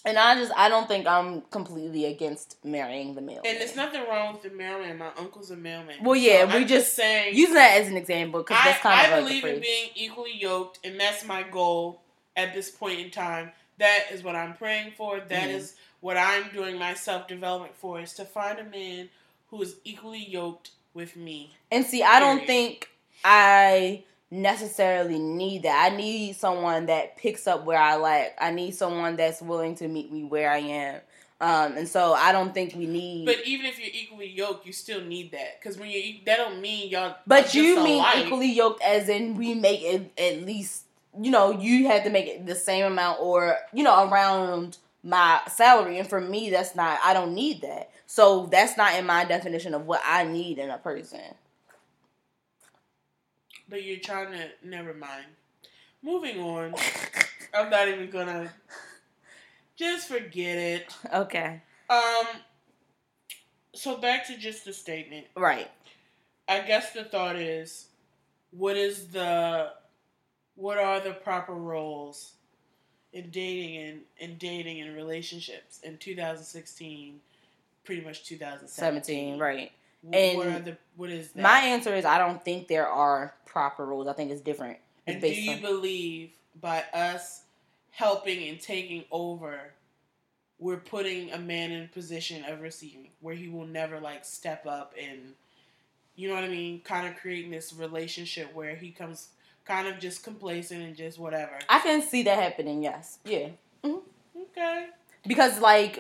And I just I don't think I'm completely against marrying the mailman. And there's nothing wrong with the mailman. My uncle's a mailman. Well, yeah, So we I'm just saying Using that as an example because that's kind of I like believe in being equally yoked, and that's my goal at this point in time. That is what I'm praying for. That is Mhm. what I'm doing my self development for is to find a man who is equally yoked with me. And see, I don't think I necessarily need that. I need someone that picks up where I lack. I need someone that's willing to meet me where I am. Um, and so I don't think we need. But even if you're equally yoked, you still need that because when you that don't mean y'all. But you mean alike. equally yoked as in we make it at least you know you have to make it the same amount or you know around my salary and for me that's not I don't need that. So that's not in my definition of what I need in a person. But you're trying to. Never mind. Moving on. I'm not even gonna. Just forget it. okay. Um. So back to just the statement. Right. I guess the thought is, what is the, what are the proper roles in dating and in dating and relationships in 2016, pretty much 2017. 17, right. And what the what is that? My answer is I don't think there are proper rules. I think it's different. It's and do you on- believe by us helping and taking over, we're putting a man in a position of receiving, where he will never like step up and, you know what I mean, kind of creating this relationship where he comes kind of just complacent and just whatever. I can see that happening, yes. Yeah. Mm-hmm. Okay. because like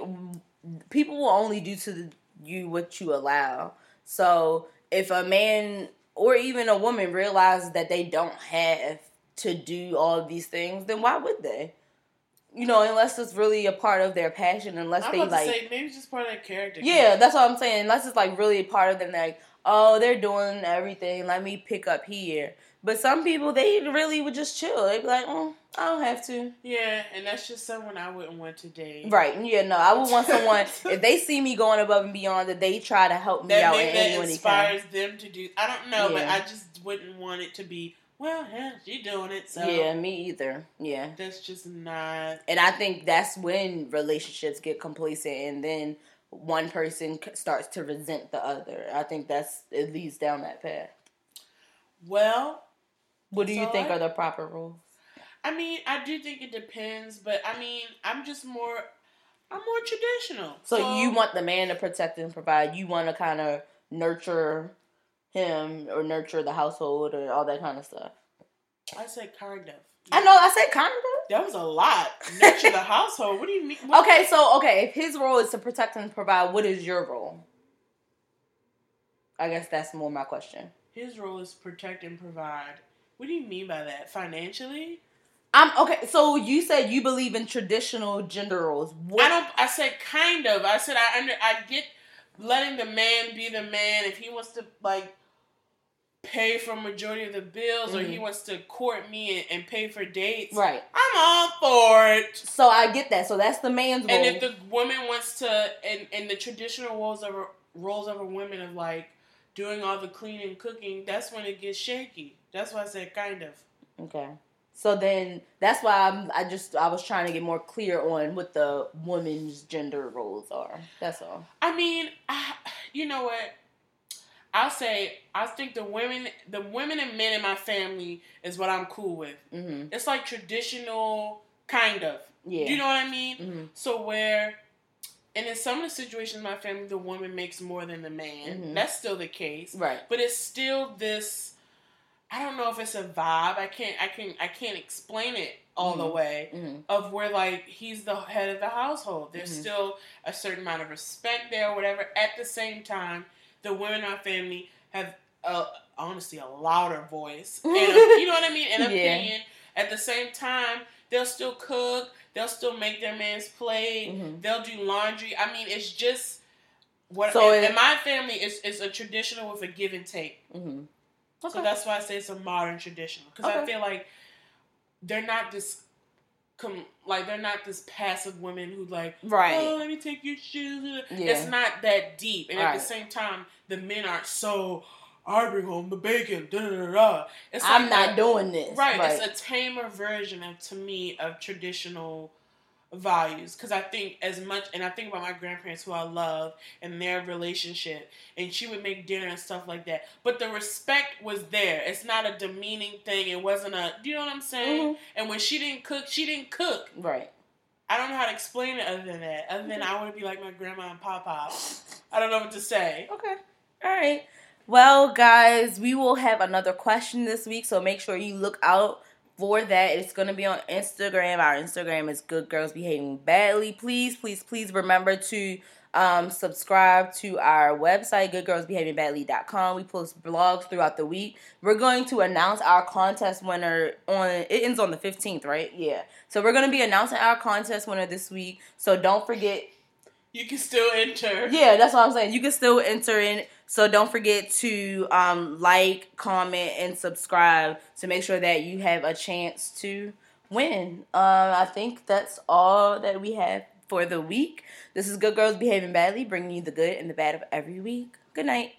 people will only do to the, you what you allow. So if a man or even a woman realizes that they don't have to do all of these things, then why would they? You know, unless it's really a part of their passion, unless I'm they like, say maybe it's just part of their character. yeah, that's what I'm saying. Unless it's like really a part of them, like, oh, they're doing everything. Let me pick up here. But some people, they really would just chill. They'd be like, oh, I don't have to. Yeah, and that's just someone I wouldn't want to date. Right. Yeah, no, I would want someone if they see me going above and beyond that they try to help me That out any that way they can. inspires them to do. I don't know, but I just wouldn't want it to be. Well, yeah, she doing it, so Yeah, me either. Yeah. that's just not. And I think that's when relationships get complacent and then one person starts to resent the other. I think that's it leads down that path. Well, What do you think I- are the proper rules? I mean, I do think it depends, but I mean, I'm just more. I'm more traditional. So, you want the man to protect and provide. You want to kind of nurture him or nurture the household or all that kind of stuff. I said kind of. I know. I said kind of. That was a lot. Nurture the household. What do you mean? What- Okay, so okay, if his role is to protect and provide, what is your role? I guess that's more my question. His role is protect and provide. What do you mean by that? Financially? I'm okay. So you said you believe in traditional gender roles. What? I don't. I said kind of. I said I under. I get letting the man be the man if he wants to like pay for majority of the bills or he Mhm. wants to court me and, and pay for dates. Right. I'm all for it. So I get that. So that's the man's role. And if the woman wants to, and, and the traditional roles of roles of a woman of like doing all the cleaning, cooking, that's when it gets shaky. That's why I said kind of. okay. So then that's why I'm, I just I was trying to get more clear on what the women's gender roles are. That's all. I mean, I, you know what? I'll say I think the women, the women and men in my family is what I'm cool with. hmm It's like traditional, kind of. Yeah. Do you know what I mean? hmm So where, and in some of the situations in my family, the woman makes more than the man. Mhm. That's still the case. Right. but it's still this I don't know if it's a vibe. I can't I can I can't explain it all the Mhm. way hmm of where like he's the head of the household. There's Mhm. still a certain amount of respect there or whatever. At the same time, the women in our family have uh, honestly a louder voice. And a, you know what I mean? An Yeah. opinion. At the same time, they'll still cook, They'll still make their man's plate. Mhm. They'll do laundry. I mean, it's just what. So in, it- my family, it's it's a traditional with a give and take. Mm-hmm. So that's why I say it's a modern traditional because I feel like they're not this. Com- like they're not this passive women who like right. oh let me take your shoes Yeah. it's not that deep and at Right. the same time the men aren't so I bring home the bacon da da da da it's I'm like not doing this. right, it's a tamer version of to me of traditional values because I think as much and I think about my grandparents who I love and their relationship and she would make dinner and stuff like that but the respect was there it's not a demeaning thing it wasn't a do you know what I'm saying Mhm. and when she didn't cook she didn't cook Right. I don't know how to explain it other than that. Other than I want to be like my grandma and papa. I don't know what to say. Okay. All right. Well, guys, we will have another question this week, so make sure you look out for that. It's going to be on Instagram. Our Instagram is Good Girls Behaving Badly. Please, please, please remember to um, subscribe to our website, goodgirlsbehavingbadly.com. We post blogs throughout the week. We're going to announce our contest winner on, it ends on the 15th, right? Yeah. So we're going to be announcing our contest winner this week. So don't forget You can still enter. yeah, that's what I'm saying. You can still enter in. So don't forget to um, like, comment, and subscribe to make sure that you have a chance to win. Uh, I think that's all that we have for the week. This is Good Girls Behaving Badly, bringing you the good and the bad of every week. Good night.